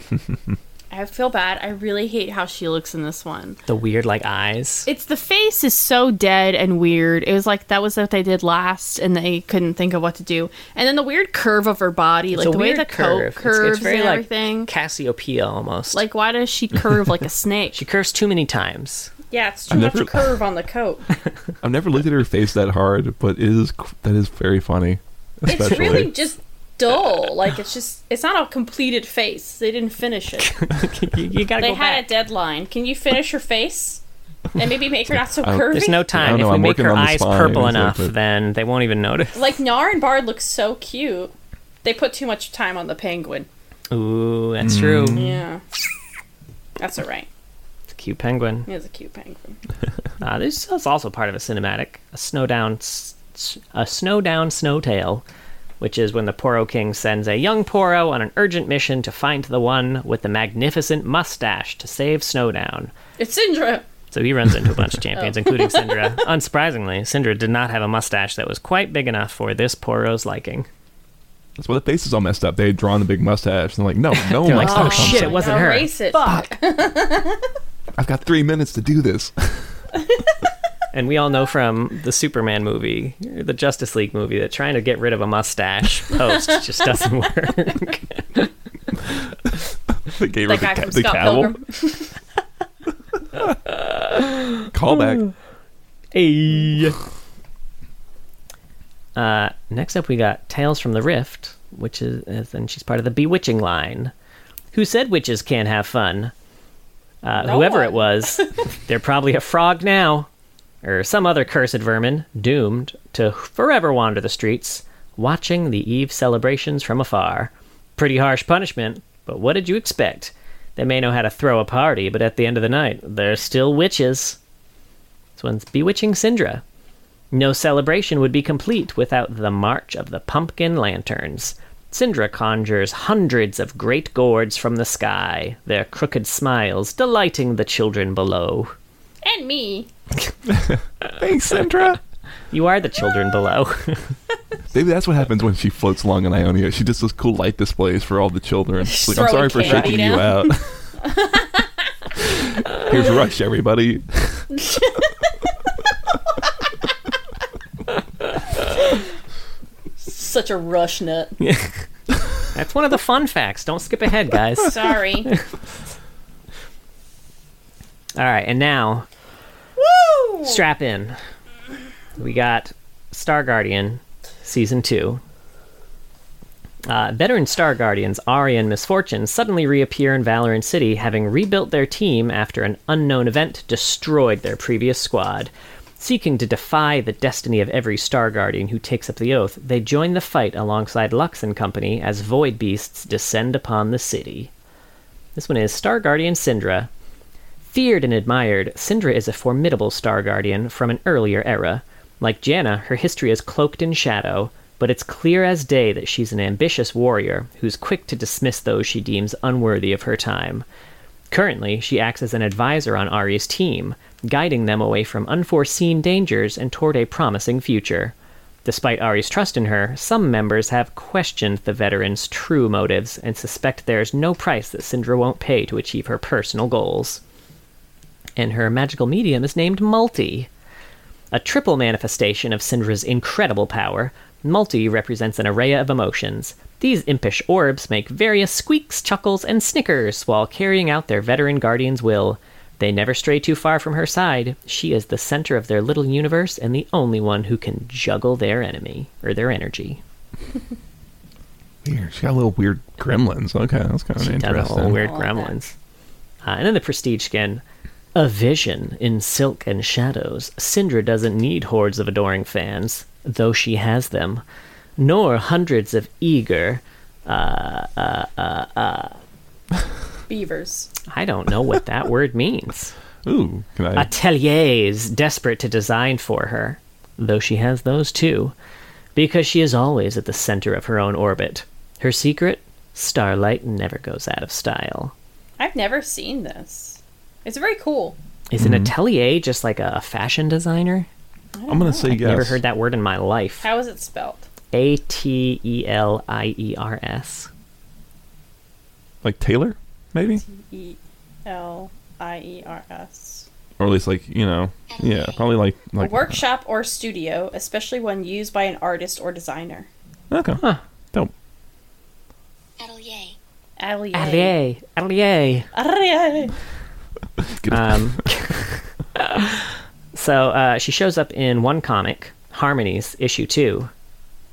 I feel bad. I really hate how she looks in this one. The weird, like, eyes. It's the face is so dead and weird. It was like that was what they did last, and they couldn't think of what to do. And then the weird curve of her body, It's like the way weird the coat curve. It's- curves it's, very and like everything. Cassiopeia almost. like, why does she curve like a snake? she curves too many times. yeah, it's too I've much never- curve on the coat. I've never looked at her face that hard, but it is that is very funny. it's really just dull. Like it's just it's not a completed face. They didn't finish it. you, you gotta they go had back. a deadline. Can you finish her face? And maybe make her not so I curvy. There's no time. don't If know, we I'm make her eyes spine, purple so enough, that- then they won't even notice. Like Gnar and Bard look so cute. They put too much time on the penguin. Ooh, that's true. Mm. Yeah. That's alright. It's a cute penguin. He is a cute penguin. Uh, this is also part of a cinematic, a snowdown, s- s- a snowdown snow tale, which is when the Poro King sends a young Poro on an urgent mission to find the one with the magnificent mustache to save Snowdown. It's Syndra. So he runs into a bunch of champions, oh. including Syndra. Unsurprisingly, Syndra did not have a mustache that was quite big enough for this Poro's liking. That's why the face is all messed up. They had drawn the big mustache, and they're like, no, no They're like, mustache. oh shit, it site. wasn't her. Erase it. Fuck. I've got three minutes to do this. And we all know from the Superman movie, the Justice League movie, that trying to get rid of a mustache post just doesn't work. they gave her the, guy ca- from the Scott cowl. Pilgrim. Callback. Hey. Uh, next up, we got Tales from the Rift, which is, is and she's part of the Bewitching line. Who said witches can't have fun? Uh, No whoever one. it was, they're probably a frog now, or some other cursed vermin, doomed to forever wander the streets, watching the Eve celebrations from afar. Pretty harsh punishment, but what did you expect? They may know how to throw a party, but at the end of the night, they're still witches. This one's Bewitching Syndra. No celebration would be complete without the March of the Pumpkin Lanterns. Syndra conjures hundreds of great gourds from the sky, their crooked smiles delighting the children below and me. Thanks, Syndra. You are the children below. Maybe that's what happens when she floats along in Ionia. She just does cool light displays for all the children. Like, I'm sorry for shaking you out. Here's Rush, everybody. Such a rush nut. Yeah. That's one of the fun facts. Don't skip ahead, guys. Sorry. All right, and now Woo! strap in. We got Star Guardian season two. Uh, veteran Star Guardians Ahri and Miss Fortune suddenly reappear in Valoran City, having rebuilt their team after an unknown event destroyed their previous squad. Seeking to defy the destiny of every Star Guardian who takes up the oath, they join the fight alongside Lux and company as void beasts descend upon the city. This one is Star Guardian Syndra, Feared and admired, Syndra is a formidable Star Guardian from an earlier era. Like Janna, her history is cloaked in shadow, but it's clear as day that she's an ambitious warrior who's quick to dismiss those she deems unworthy of her time. Currently, she acts as an advisor on Ahri's team, guiding them away from unforeseen dangers and toward a promising future. Despite Ahri's trust in her, some members have questioned the veteran's true motives and suspect there's no price that Syndra won't pay to achieve her personal goals and her magical medium is named Multi. A triple manifestation of Syndra's incredible power, Multi represents an array of emotions. These impish orbs make various squeaks, chuckles, and snickers while carrying out their veteran guardian's will. They never stray too far from her side. She is the center of their little universe and the only one who can juggle their enemy, or their energy. Weird. She got little weird gremlins. Okay, that's kind of She done a interesting. little weird I like that. gremlins. Uh, and then the prestige skin. A vision in silk and shadows. Syndra doesn't need hordes of adoring fans, though she has them, nor hundreds of eager. Uh, uh, uh, Beavers. I don't know what that word means. Ooh, can I? Ateliers desperate to design for her, though she has those too, because she is always at the center of her own orbit. Her secret? Starlight never goes out of style. I've never seen this. It's very cool. Is an hmm. atelier just like a fashion designer? I'm gonna say yes. I've never heard that word in my life. How is it spelled? A T E L I E R S. Like Taylor, maybe, E L I E R S. or at least like you know, yeah, probably like A like workshop or studio, especially when used by an artist or designer. Okay, Huh. dope. Atelier. Atelier. Atelier. Atelier. Atelier. Get it. Um, so uh, she shows up in one comic, Harmonies, issue two,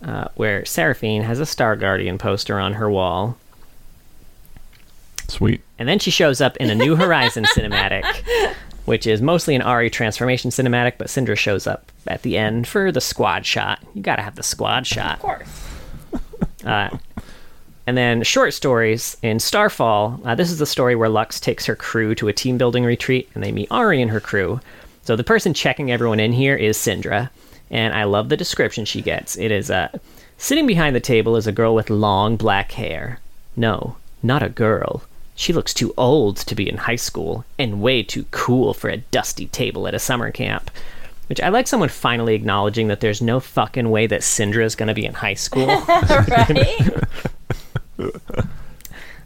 uh, where Seraphine has a Star Guardian poster on her wall. Sweet. And then she shows up in a New Horizon cinematic, which is mostly an Ahri transformation cinematic, but Syndra shows up at the end for the squad shot. You gotta have the squad shot. Of course. Uh, and then short stories in Starfall. Uh, this is the story where Lux takes her crew to a team building retreat, and they meet Ahri and her crew. So the person checking everyone in here is Syndra, and I love the description she gets. It is uh, sitting behind the table is a girl with long black hair. No, not a girl. She looks too old to be in high school and way too cool for a dusty table at a summer camp. Which I like someone finally acknowledging that there's no fucking way that Syndra is going to be in high school. right?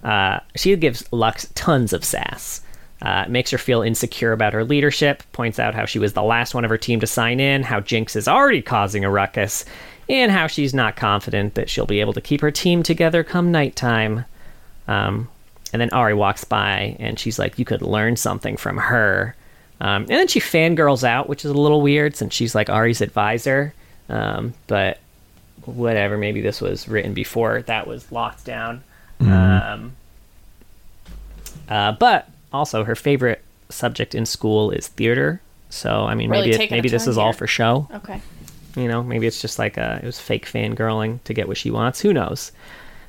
Uh, she gives Lux tons of sass. Uh, makes her feel insecure about her leadership, points out how she was the last one of her team to sign in, how Jinx is already causing a ruckus, and how she's not confident that she'll be able to keep her team together come nighttime. Um, and then Ahri walks by and she's like, You could learn something from her. Um, and then she fangirls out, which is a little weird since she's like Ahri's advisor. Um, but whatever, maybe this was written before that was locked down. Um, uh, but also, her favorite subject in school is theater. So, I mean, Really maybe it, maybe this turn is all for show. Okay. You know, maybe it's just like a, it was fake fangirling to get what she wants. Who knows?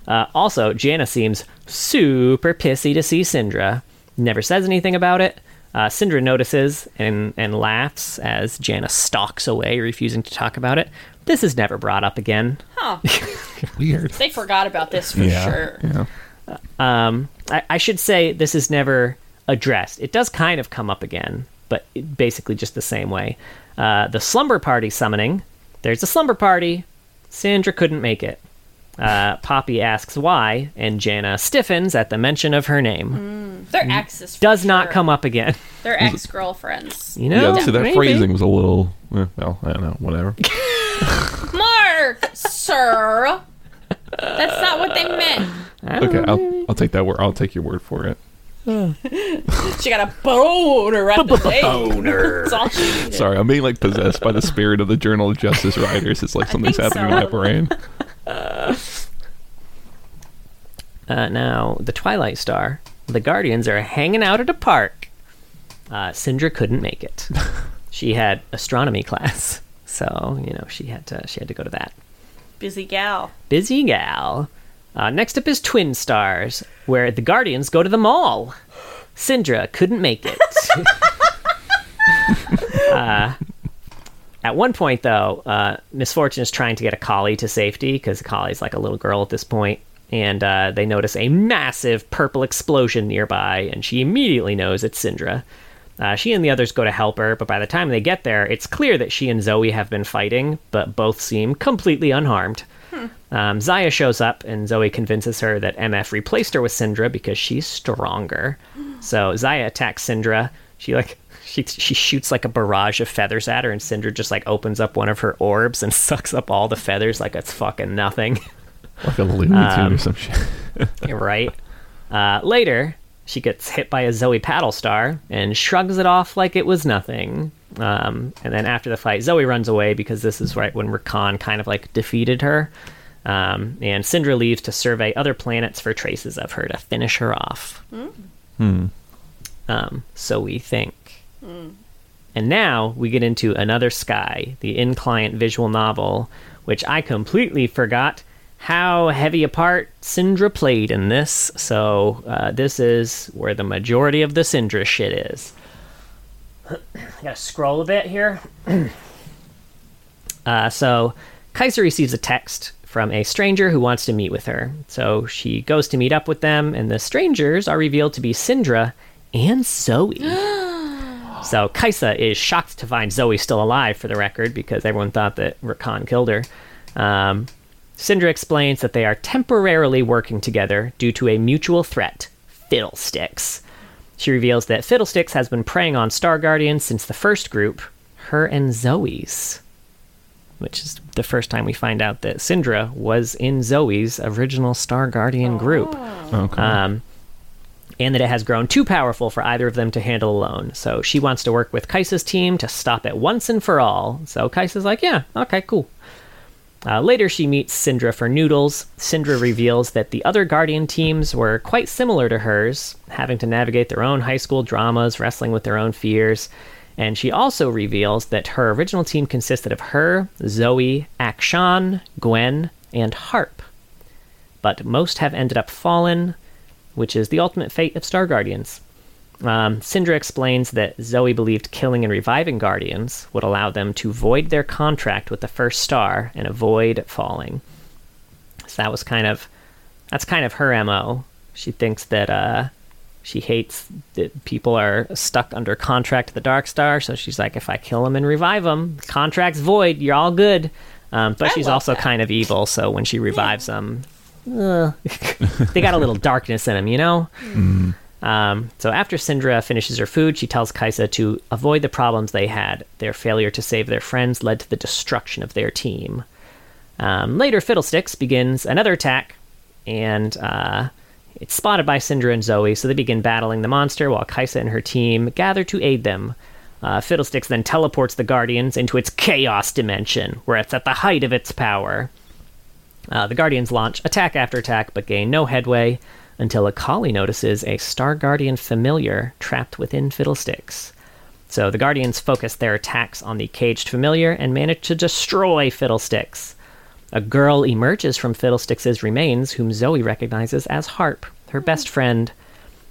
Uh, also, Janna seems super pissy to see Syndra. Never says anything about it. Uh, Syndra notices and, and laughs as Janna stalks away, refusing to talk about it. This is never brought up again. Huh. Weird. They forgot about this for yeah. sure. Yeah. Um, I, I should say this is never addressed. It does kind of come up again, but basically just the same way. Uh, the slumber party summoning. There's a slumber party. Syndra couldn't make it. Uh, Poppy asks why, and Janna stiffens at the mention of her name. They're exes. for Does not sure. come up again. They're ex girlfriends. You know, yeah. See, that maybe. phrasing was a little. eh, Well, I don't know. Whatever. Mark. jerk, sir. That's not what they meant. Okay, I'll, I'll take that word. I'll take your word for it. She got a boner at the. Boner. That's all she needed. Sorry, I'm being like possessed by the spirit of the Journal of Justice writers. It's like something's think happening so. in my brain. Uh, now, the Twilight Star, the Guardians are hanging out at a park. Uh, Syndra couldn't make it. she had astronomy class, so you know she had to she had to go to that. Busy gal. Busy gal. Uh, next up is Twin Stars, where the Guardians go to the mall. Syndra couldn't make it. uh, at one point, though, uh, Miss Fortune is trying to get a collie to safety because the collie's like a little girl at this point, and uh, they notice a massive purple explosion nearby, and she immediately knows it's Syndra. Uh, she and the others go to help her, but by the time they get there, it's clear that she and Zoe have been fighting, but both seem completely unharmed. Um, Xayah shows up, and Zoe convinces her that MF replaced her with Syndra because she's stronger. So Xayah attacks Syndra. She like she she shoots like a barrage of feathers at her, and Syndra just like opens up one of her orbs and sucks up all the feathers like it's fucking nothing. Like a Looney Tune or some shit. You're right. Uh, later, she gets hit by a Zoe paddle star and shrugs it off like it was nothing. Um, and then after the fight, Zoe runs away because this is right when Rakan kind of like defeated her. Um, and Syndra leaves to survey other planets for traces of her to finish her off. Hmm. Um, so we think. And now we get into Another Sky, the in client visual novel, which I completely forgot how heavy a part Syndra played in this. So uh, this is where the majority of the Syndra shit is. I gotta scroll a bit here. uh, so Kaisa receives a text from a stranger who wants to meet with her. So she goes to meet up with them, and the strangers are revealed to be Syndra and Zoe. So Kaisa is shocked to find Zoe still alive, for the record, because everyone thought that Rakan killed her. Um, Syndra explains that they are temporarily working together due to a mutual threat Fiddlesticks. She reveals that Fiddlesticks has been preying on Star Guardians since the first group, her and Zoe's. Which is the first time we find out that Syndra was in Zoe's original Star Guardian group Oh, Okay. um, and that it has grown too powerful for either of them to handle alone. So she wants to work with Kaisa's team to stop it once and for all. So Kaisa's like, yeah, okay, cool. Uh, later, she meets Syndra for noodles. Syndra reveals that the other Guardian teams were quite similar to hers, having to navigate their own high school dramas, wrestling with their own fears. And she also reveals that her original team consisted of her, Zoe, Akshan, Gwen, and Harp. But most have ended up fallen, which is the ultimate fate of Star Guardians. Um, Syndra explains that Zoe believed killing and reviving Guardians would allow them to void their contract with the first star and avoid falling. So that was kind of that's kind of her mo. She thinks that uh, she hates that people are stuck under contract to the Dark Star, so she's like, if I kill them and revive them, contract's void. You're all good. Um, but I she's also that. kind of evil, so when she revives them, uh, they got a little darkness in them, you know. Um, so after Syndra finishes her food, she tells Kaisa to avoid the problems they had. Their failure to save their friends led to the destruction of their team. Um, later, Fiddlesticks begins another attack, and uh, it's spotted by Syndra and Zoe, so they begin battling the monster while Kaisa and her team gather to aid them. Uh, Fiddlesticks then teleports the Guardians into its chaos dimension, where it's at the height of its power. Uh, the Guardians launch attack after attack, but gain no headway until a collie notices a Star Guardian familiar trapped within Fiddlesticks. So the Guardians focus their attacks on the caged familiar and manage to destroy Fiddlesticks. A girl emerges from Fiddlesticks' remains, whom Zoe recognizes as Harp, her best friend.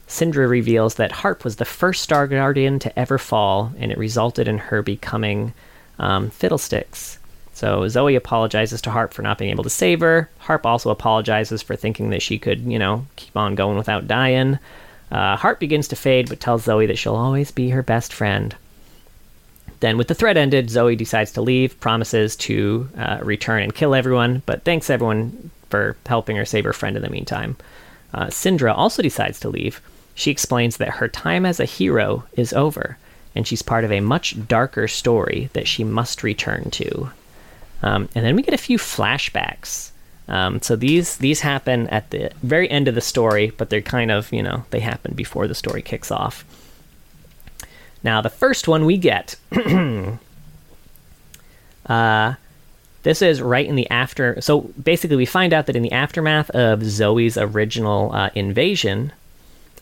Syndra reveals that Harp was the first Star Guardian to ever fall, and it resulted in her becoming um, Fiddlesticks. So Zoe apologizes to Harp for not being able to save her. Harp also apologizes for thinking that she could, you know, keep on going without dying. Uh, Harp begins to fade, but tells Zoe that she'll always be her best friend. Then, with the threat ended, Zoe decides to leave, promises to uh, return and kill everyone, but thanks everyone for helping her save her friend in the meantime. Uh, Syndra also decides to leave. She explains that her time as a hero is over, and she's part of a much darker story that she must return to. Um, and then we get a few flashbacks. Um, so these these happen at the very end of the story, but they're kind of you know they happen before the story kicks off. Now the first one we get, uh, this is right in the after. So basically, we find out that in the aftermath of Zoe's original uh, invasion,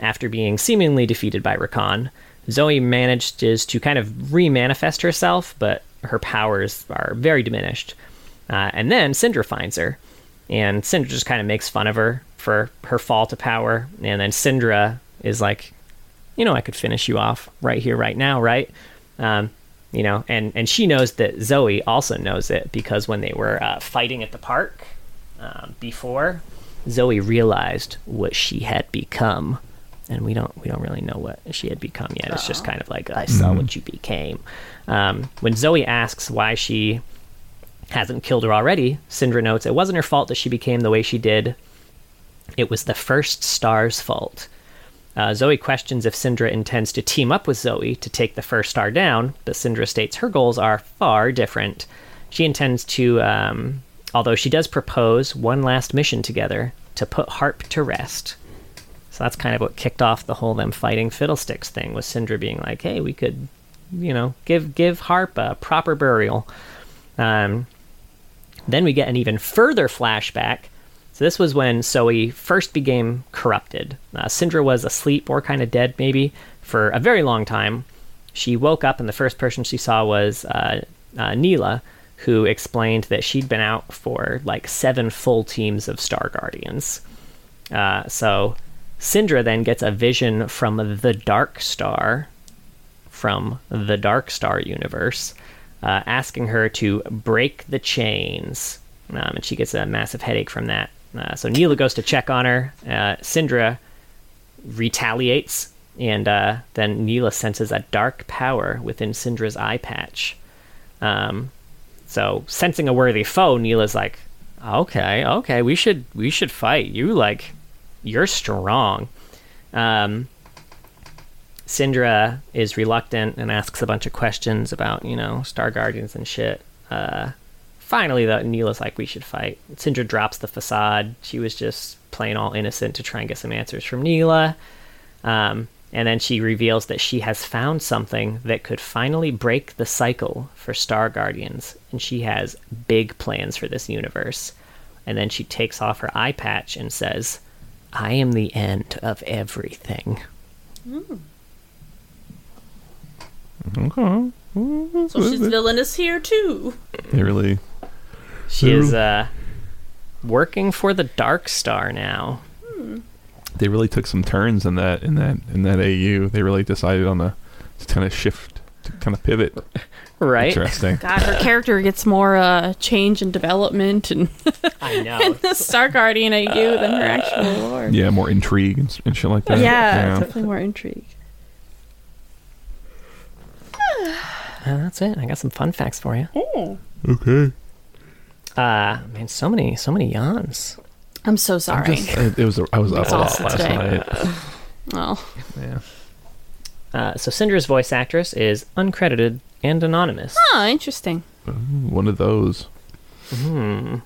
after being seemingly defeated by Rakan, Zoe manages to kind of remanifest herself, but her powers are very diminished. Uh, and then Syndra finds her, and Syndra just kind of makes fun of her for her fall to power. And then Syndra is like, you know, I could finish you off right here, right now, right? Um, you know, and and she knows that Zoe also knows it because when they were uh, fighting at the park um, before, Zoe realized what she had become, and we don't we don't really know what she had become yet. It's just kind of like I saw what you became. Um, when Zoe asks why she hasn't killed her already, Syndra notes it wasn't her fault that she became the way she did. It was the first star's fault. Uh, Zoe questions if Syndra intends to team up with Zoe to take the first star down, but Syndra states her goals are far different. She intends to, um, although she does propose one last mission together to put Harp to rest. So that's kind of what kicked off the whole them fighting fiddlesticks thing, was Syndra being like, "Hey, we could, you know, give give Harp a proper burial." Um, then we get an even further flashback. So this was when Zoe first became corrupted. Uh, Syndra was asleep or kind of dead, maybe, for a very long time. She woke up, and the first person she saw was uh, uh, Nilah, who explained that she'd been out for like seven full teams of Star Guardians. Uh, so Syndra then gets a vision from the Dark Star, from the Dark Star universe, uh, asking her to break the chains. Um, and she gets a massive headache from that. Uh, so Nilah goes to check on her. Uh, Syndra retaliates, and uh, then Nilah senses a dark power within Syndra's eye patch. Um, so sensing a worthy foe, Nilah's like, "Okay, okay, we should we should fight. You like, you're strong." Um, Syndra is reluctant and asks a bunch of questions about, you know, Star Guardians and shit. Uh, finally, though, Nilah's like, we should fight. Syndra drops the facade. She was just playing all innocent to try and get some answers from Nilah. Um, and then she reveals that she has found something that could finally break the cycle for Star Guardians. And she has big plans for this universe. And then she takes off her eye patch and says, I am the end of everything. Okay. So she's villainous here too. They really. She is uh, working for the Dark Star now. They really took some turns in that in that in that AU. They really decided on a to kind of shift, to kind of pivot. Right? Interesting. God, her character gets more uh, change and development and I know. in the Star Guardian AU than her actual lore. Yeah, more intrigue and, and shit like that. Yeah, definitely more intrigue. Uh, that's it. I got some fun facts for you. Okay. Uh, man, so many, so many yawns. I'm so sorry. Just, it, it was. I was up a lot last today. night. oh, Yeah. Uh, so Syndra's voice actress is uncredited and anonymous. oh, interesting. Ooh, one of those. Hmm.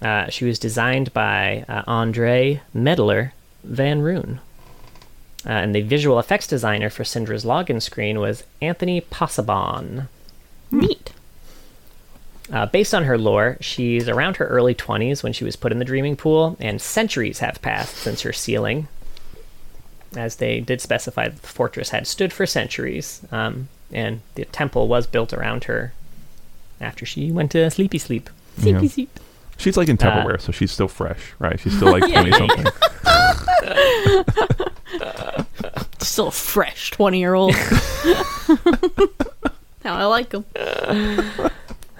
Uh, she was designed by uh, Andre Meddler Van Roon. Uh, and the visual effects designer for Syndra's login screen was Anthony Passabon. Neat. Uh, based on her lore, she's around her early 20s when she was put in the Dreaming Pool, and centuries have passed since her sealing. As they did specify, the fortress had stood for centuries, um, and the temple was built around her after she went to sleepy sleep. Yeah. Sleepy sleep. She's like in Uh, Tupperware, so she's still fresh, right? She's still like twenty something. Still a fresh 20 year old. How I like them.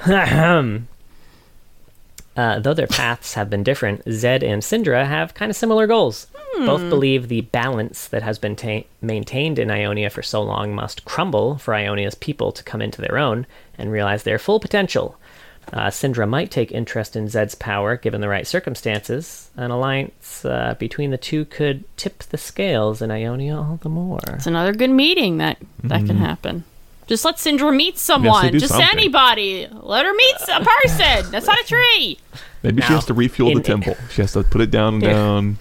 Ahem. Uh, though their paths have been different, Zed and Syndra have kind of similar goals. Both believe the balance that has been ta- maintained in Ionia for so long must crumble for Ionia's people to come into their own and realize their full potential. Uh, Syndra might take interest in Zed's power given the right circumstances. An alliance uh, between the two could tip the scales in Ionia all the more. It's another good meeting that that can happen. Just let Syndra meet someone. do Just something. anybody. Let her meet a person. That's not a tree. Maybe she has to refuel in- the temple. She has to put it down and down,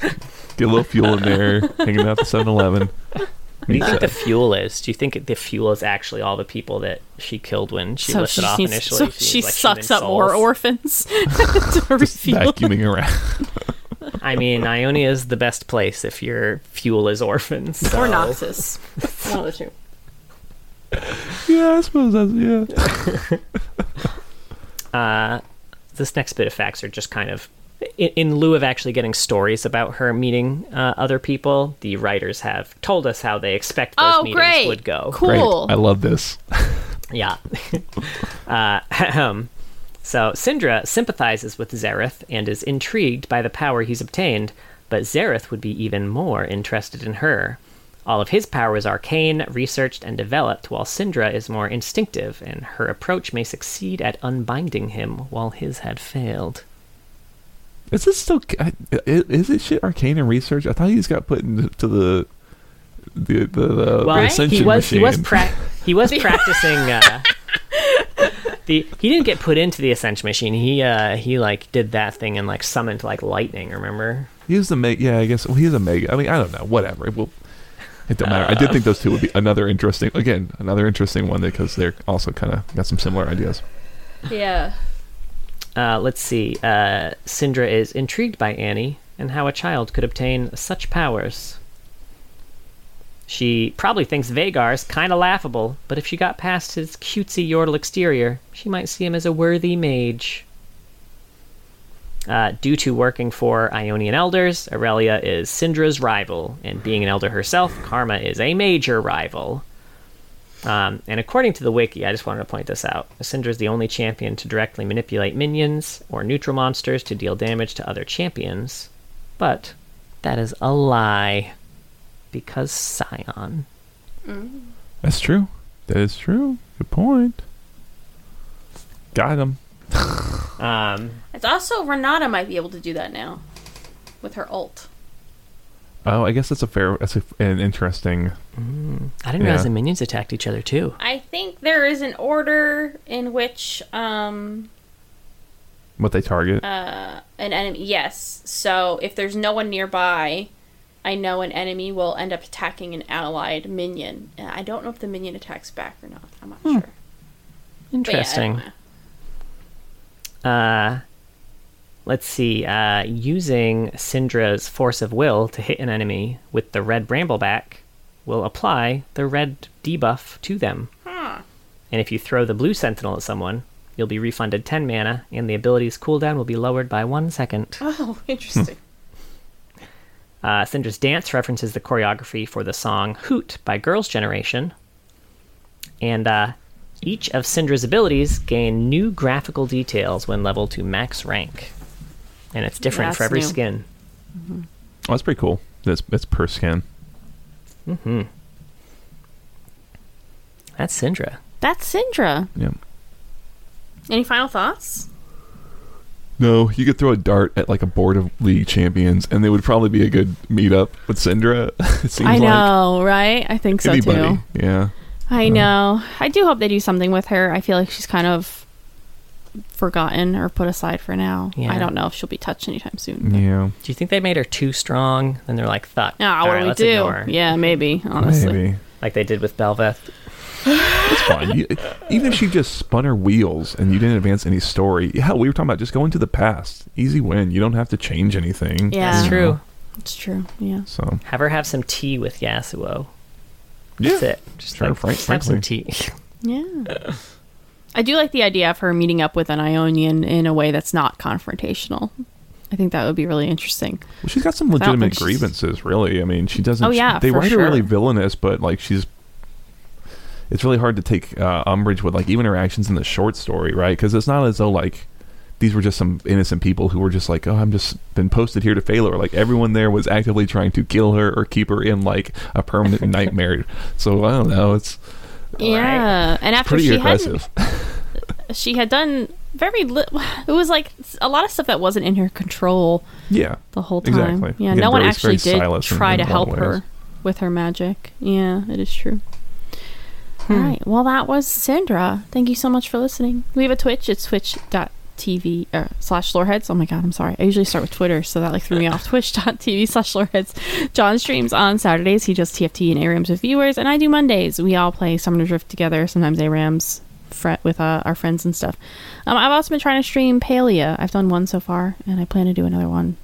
get a little fuel in there, hanging out the 7 Eleven. What do you think the fuel is? Do you think the fuel is actually all the people that she killed when she so listed off initially? so She's she like sucks human up more souls. orphans to refuel. Vacuuming around. I mean, Ionia is the best place if your fuel is orphans. Or Noxus. One of the two. yeah, I suppose that's, yeah. Uh, this next bit of facts are just kind of in, in lieu of actually getting stories about her meeting uh, other people. The writers have told us how they expect those Oh, meetings great. would go. Cool. Great. I love this. Yeah. uh, so Syndra sympathizes with Xerath and is intrigued by the power he's obtained, but Xerath would be even more interested in her. All of his power is arcane, researched, and developed, while Syndra is more instinctive, and her approach may succeed at unbinding him, while his had failed. Is this still? I- i- Is it shit arcane and research? I thought he just got put into the the the, the, Well, the ascension he was machine. he was pra- he was practicing. Uh, the he didn't get put into the ascension machine. He uh, he like did that thing and like summoned like lightning. Remember? He was the mega. Yeah, I guess well, he's a mega. I mean, I don't know. Whatever. Well, it don't matter. I did think those two would be another interesting. Again, another interesting one because they're also kind of got some similar ideas. Yeah. Uh, let's see. Uh, Syndra is intrigued by Annie and how a child could obtain such powers. She probably thinks Veigar's kind of laughable, but if she got past his cutesy yordle exterior, she might see him as a worthy mage. Uh, due to working for Ionian elders, Irelia is Syndra's rival, and being an elder herself, Karma is a major rival. Um, and according to the wiki, I just wanted to point this out. Syndra is the only champion to directly manipulate minions or neutral monsters to deal damage to other champions. But that is a lie. Because Sion. That's true. That is true. Good point. Got him. Um, It's also Renata might be able to do that now with her ult. Oh, I guess that's a fair. That's a, an interesting. I didn't realize the minions attacked each other too. I think there is an order in which um What they target. uh an enemy yes. So if there's no one nearby, I know an enemy will end up attacking an allied minion. And I don't know if the minion attacks back or not. I'm not sure. But yeah, Interesting. know. Uh, let's see. Uh, using Syndra's force of will to hit an enemy with the red brambleback will apply the red debuff to them. Huh. And if you throw the blue sentinel at someone, you'll be refunded 10 mana, and the ability's cooldown will be lowered by one second. Oh, interesting. Uh, Syndra's dance references the choreography for the song Hoot by Girls' Generation. And uh, each of Syndra's abilities gain new graphical details when leveled to max rank. And it's different for every new. skin. Oh, that's pretty cool. That's it's per scan. That's Syndra. That's Syndra. Yeah. Any final thoughts? No, you could throw a dart at like a board of league champions, and they would probably be a good meetup with Syndra. it seems I like know, right? I think so anybody. too. Yeah. I uh-huh. know. I do hope they do something with her. I feel like she's kind of forgotten or put aside for now. Yeah. I don't know if she'll be touched anytime soon. but- Yeah. Do you think they made her too strong? Then they're like, fuck. Ah, all what right, do we do? Yeah, maybe. Honestly, Maybe. Like they did with Bel'Veth. It's fine. You, even if she just spun her wheels and you didn't advance any story, yeah, we were talking about just going to the past. Easy win. You don't have to change anything. Yeah. That's you true. know? it's true. Yeah. So Have her have some tea with Yasuo. yeah, That's it. Just Sure, like, frank- just have some tea. Yeah. I do like the idea of her meeting up with an Ionian in a way that's not confrontational. I think that would be really interesting. Well, she's got some legitimate grievances, really. I mean, she doesn't. Oh, yeah, they for write her really villainous, but like she's. It's really hard to take uh, umbrage with like even her actions in the short story, right? Because it's not as though like these were just some innocent people who were just like, oh, I'm just been posted here to fail her. Like everyone there was actively trying to kill her or keep her in like a permanent nightmare. So I don't know. It's Yeah, and after pretty she aggressive. had she had done very little. It was like a lot of stuff that wasn't in her control yeah. the whole time. Exactly. Yeah, Again, no one actually did try to help of her with her magic. Yeah, it is true. All right. Well, that was Syndra. Thank you so much for listening. We have a Twitch. It's twitch.tv uh, slash loreheads. Oh my God, I'm sorry. I usually start with Twitter, so that like threw me off. Twitch.tv slash loreheads. John streams on Saturdays. He does TFT and ARAMs with viewers, and I do Mondays. We all play Summoner's Rift together, sometimes ARAMs fre- with uh, our friends and stuff. Um, I've also been trying to stream Palia. I've done one so far, and I plan to do another one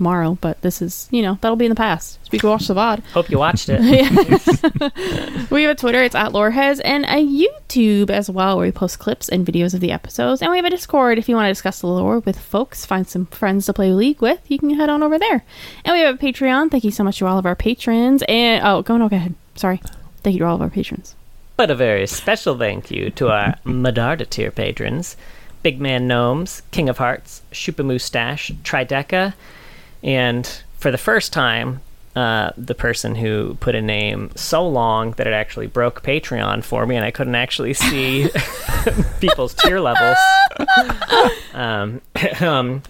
tomorrow, but this is, you know, that'll be in the past. We can watch the VOD. Hope you watched it. We have a Twitter, it's at Loreheads, and a YouTube as well, where we post clips and videos of the episodes. And we have a Discord if you want to discuss the lore with folks, find some friends to play League with, you can head on over there. And we have a Patreon. Thank you so much to all of our patrons. And oh, go no, go ahead. Sorry. Thank you to all of our patrons. But a very special thank you to our Medarda tier patrons Big Man Gnomes, King of Hearts, Shupa Moustache, Trideca, and for the first time, uh, the person who put a name so long that it actually broke Patreon for me and I couldn't actually see people's tier levels. um, um,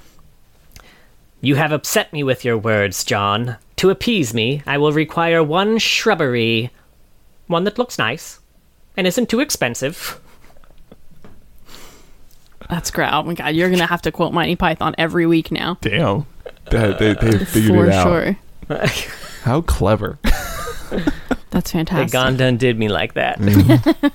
you have upset me with your words, John. To appease me, I will require one shrubbery, one that looks nice and isn't too expensive. That's great. Oh my god, you're gonna have to quote Mighty Python every week now. Damn. They, they, they figured For it out. sure. How clever. That's They fantastic. gone done did me like that.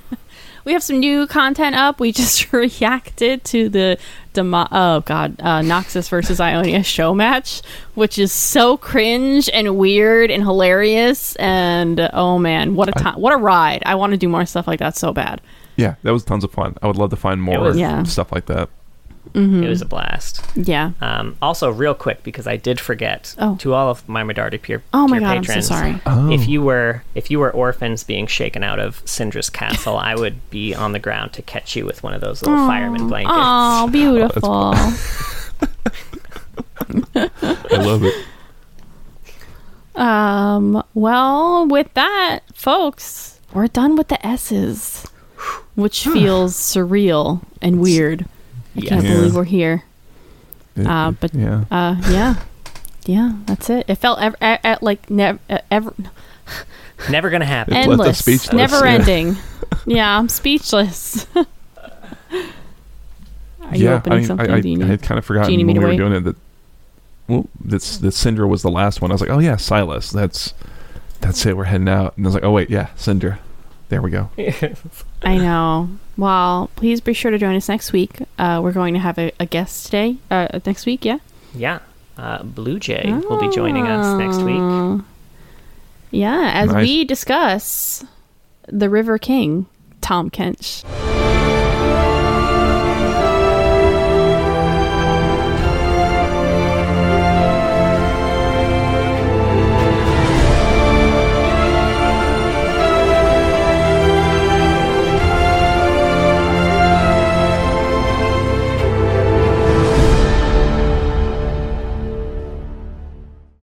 We have some new content up. We just reacted to the Demo- oh god, uh, Noxus versus Ionia show match, which is so cringe and weird and hilarious. And uh, oh man, what a time! What a ride! I want to do more stuff like that so bad. Yeah, that was tons of fun. I would love to find more was- Yeah. stuff like that. It was a blast. Yeah. Um, also, real quick because I did forget Oh. to all of my Medarda peer, Oh my tier god, I'm so sorry. Oh. If you were if you were orphans being shaken out of Syndra's castle, I would be on the ground to catch you with one of those little fireman blankets. Oh, beautiful. I love it. Um, well, with that, folks, we're done with the S's, which feels surreal and weird. I can't Yeah. believe we're here. It- Uh, but- yeah. Uh, yeah, yeah, that's it. It felt ever, e- e- like never, ever Never gonna happen. It left endless, speechless, never yeah. ending. yeah, I'm speechless. Are you yeah, opening I, something? I, I, I had kind of forgotten do when we to were doing it that well, that's that Syndra was the last one. I was like, oh yeah, Sylas. That's that's it. We're heading out. And I was like, oh wait, yeah, Syndra. There we go. I know. Well, please be sure to join us next week. Uh, we're going to have a, a guest today. Uh, next week, yeah. yeah. Uh, Blue Jay will be joining us next week. Oh. Yeah, as Nice. we discuss the River King, Tahm Kench.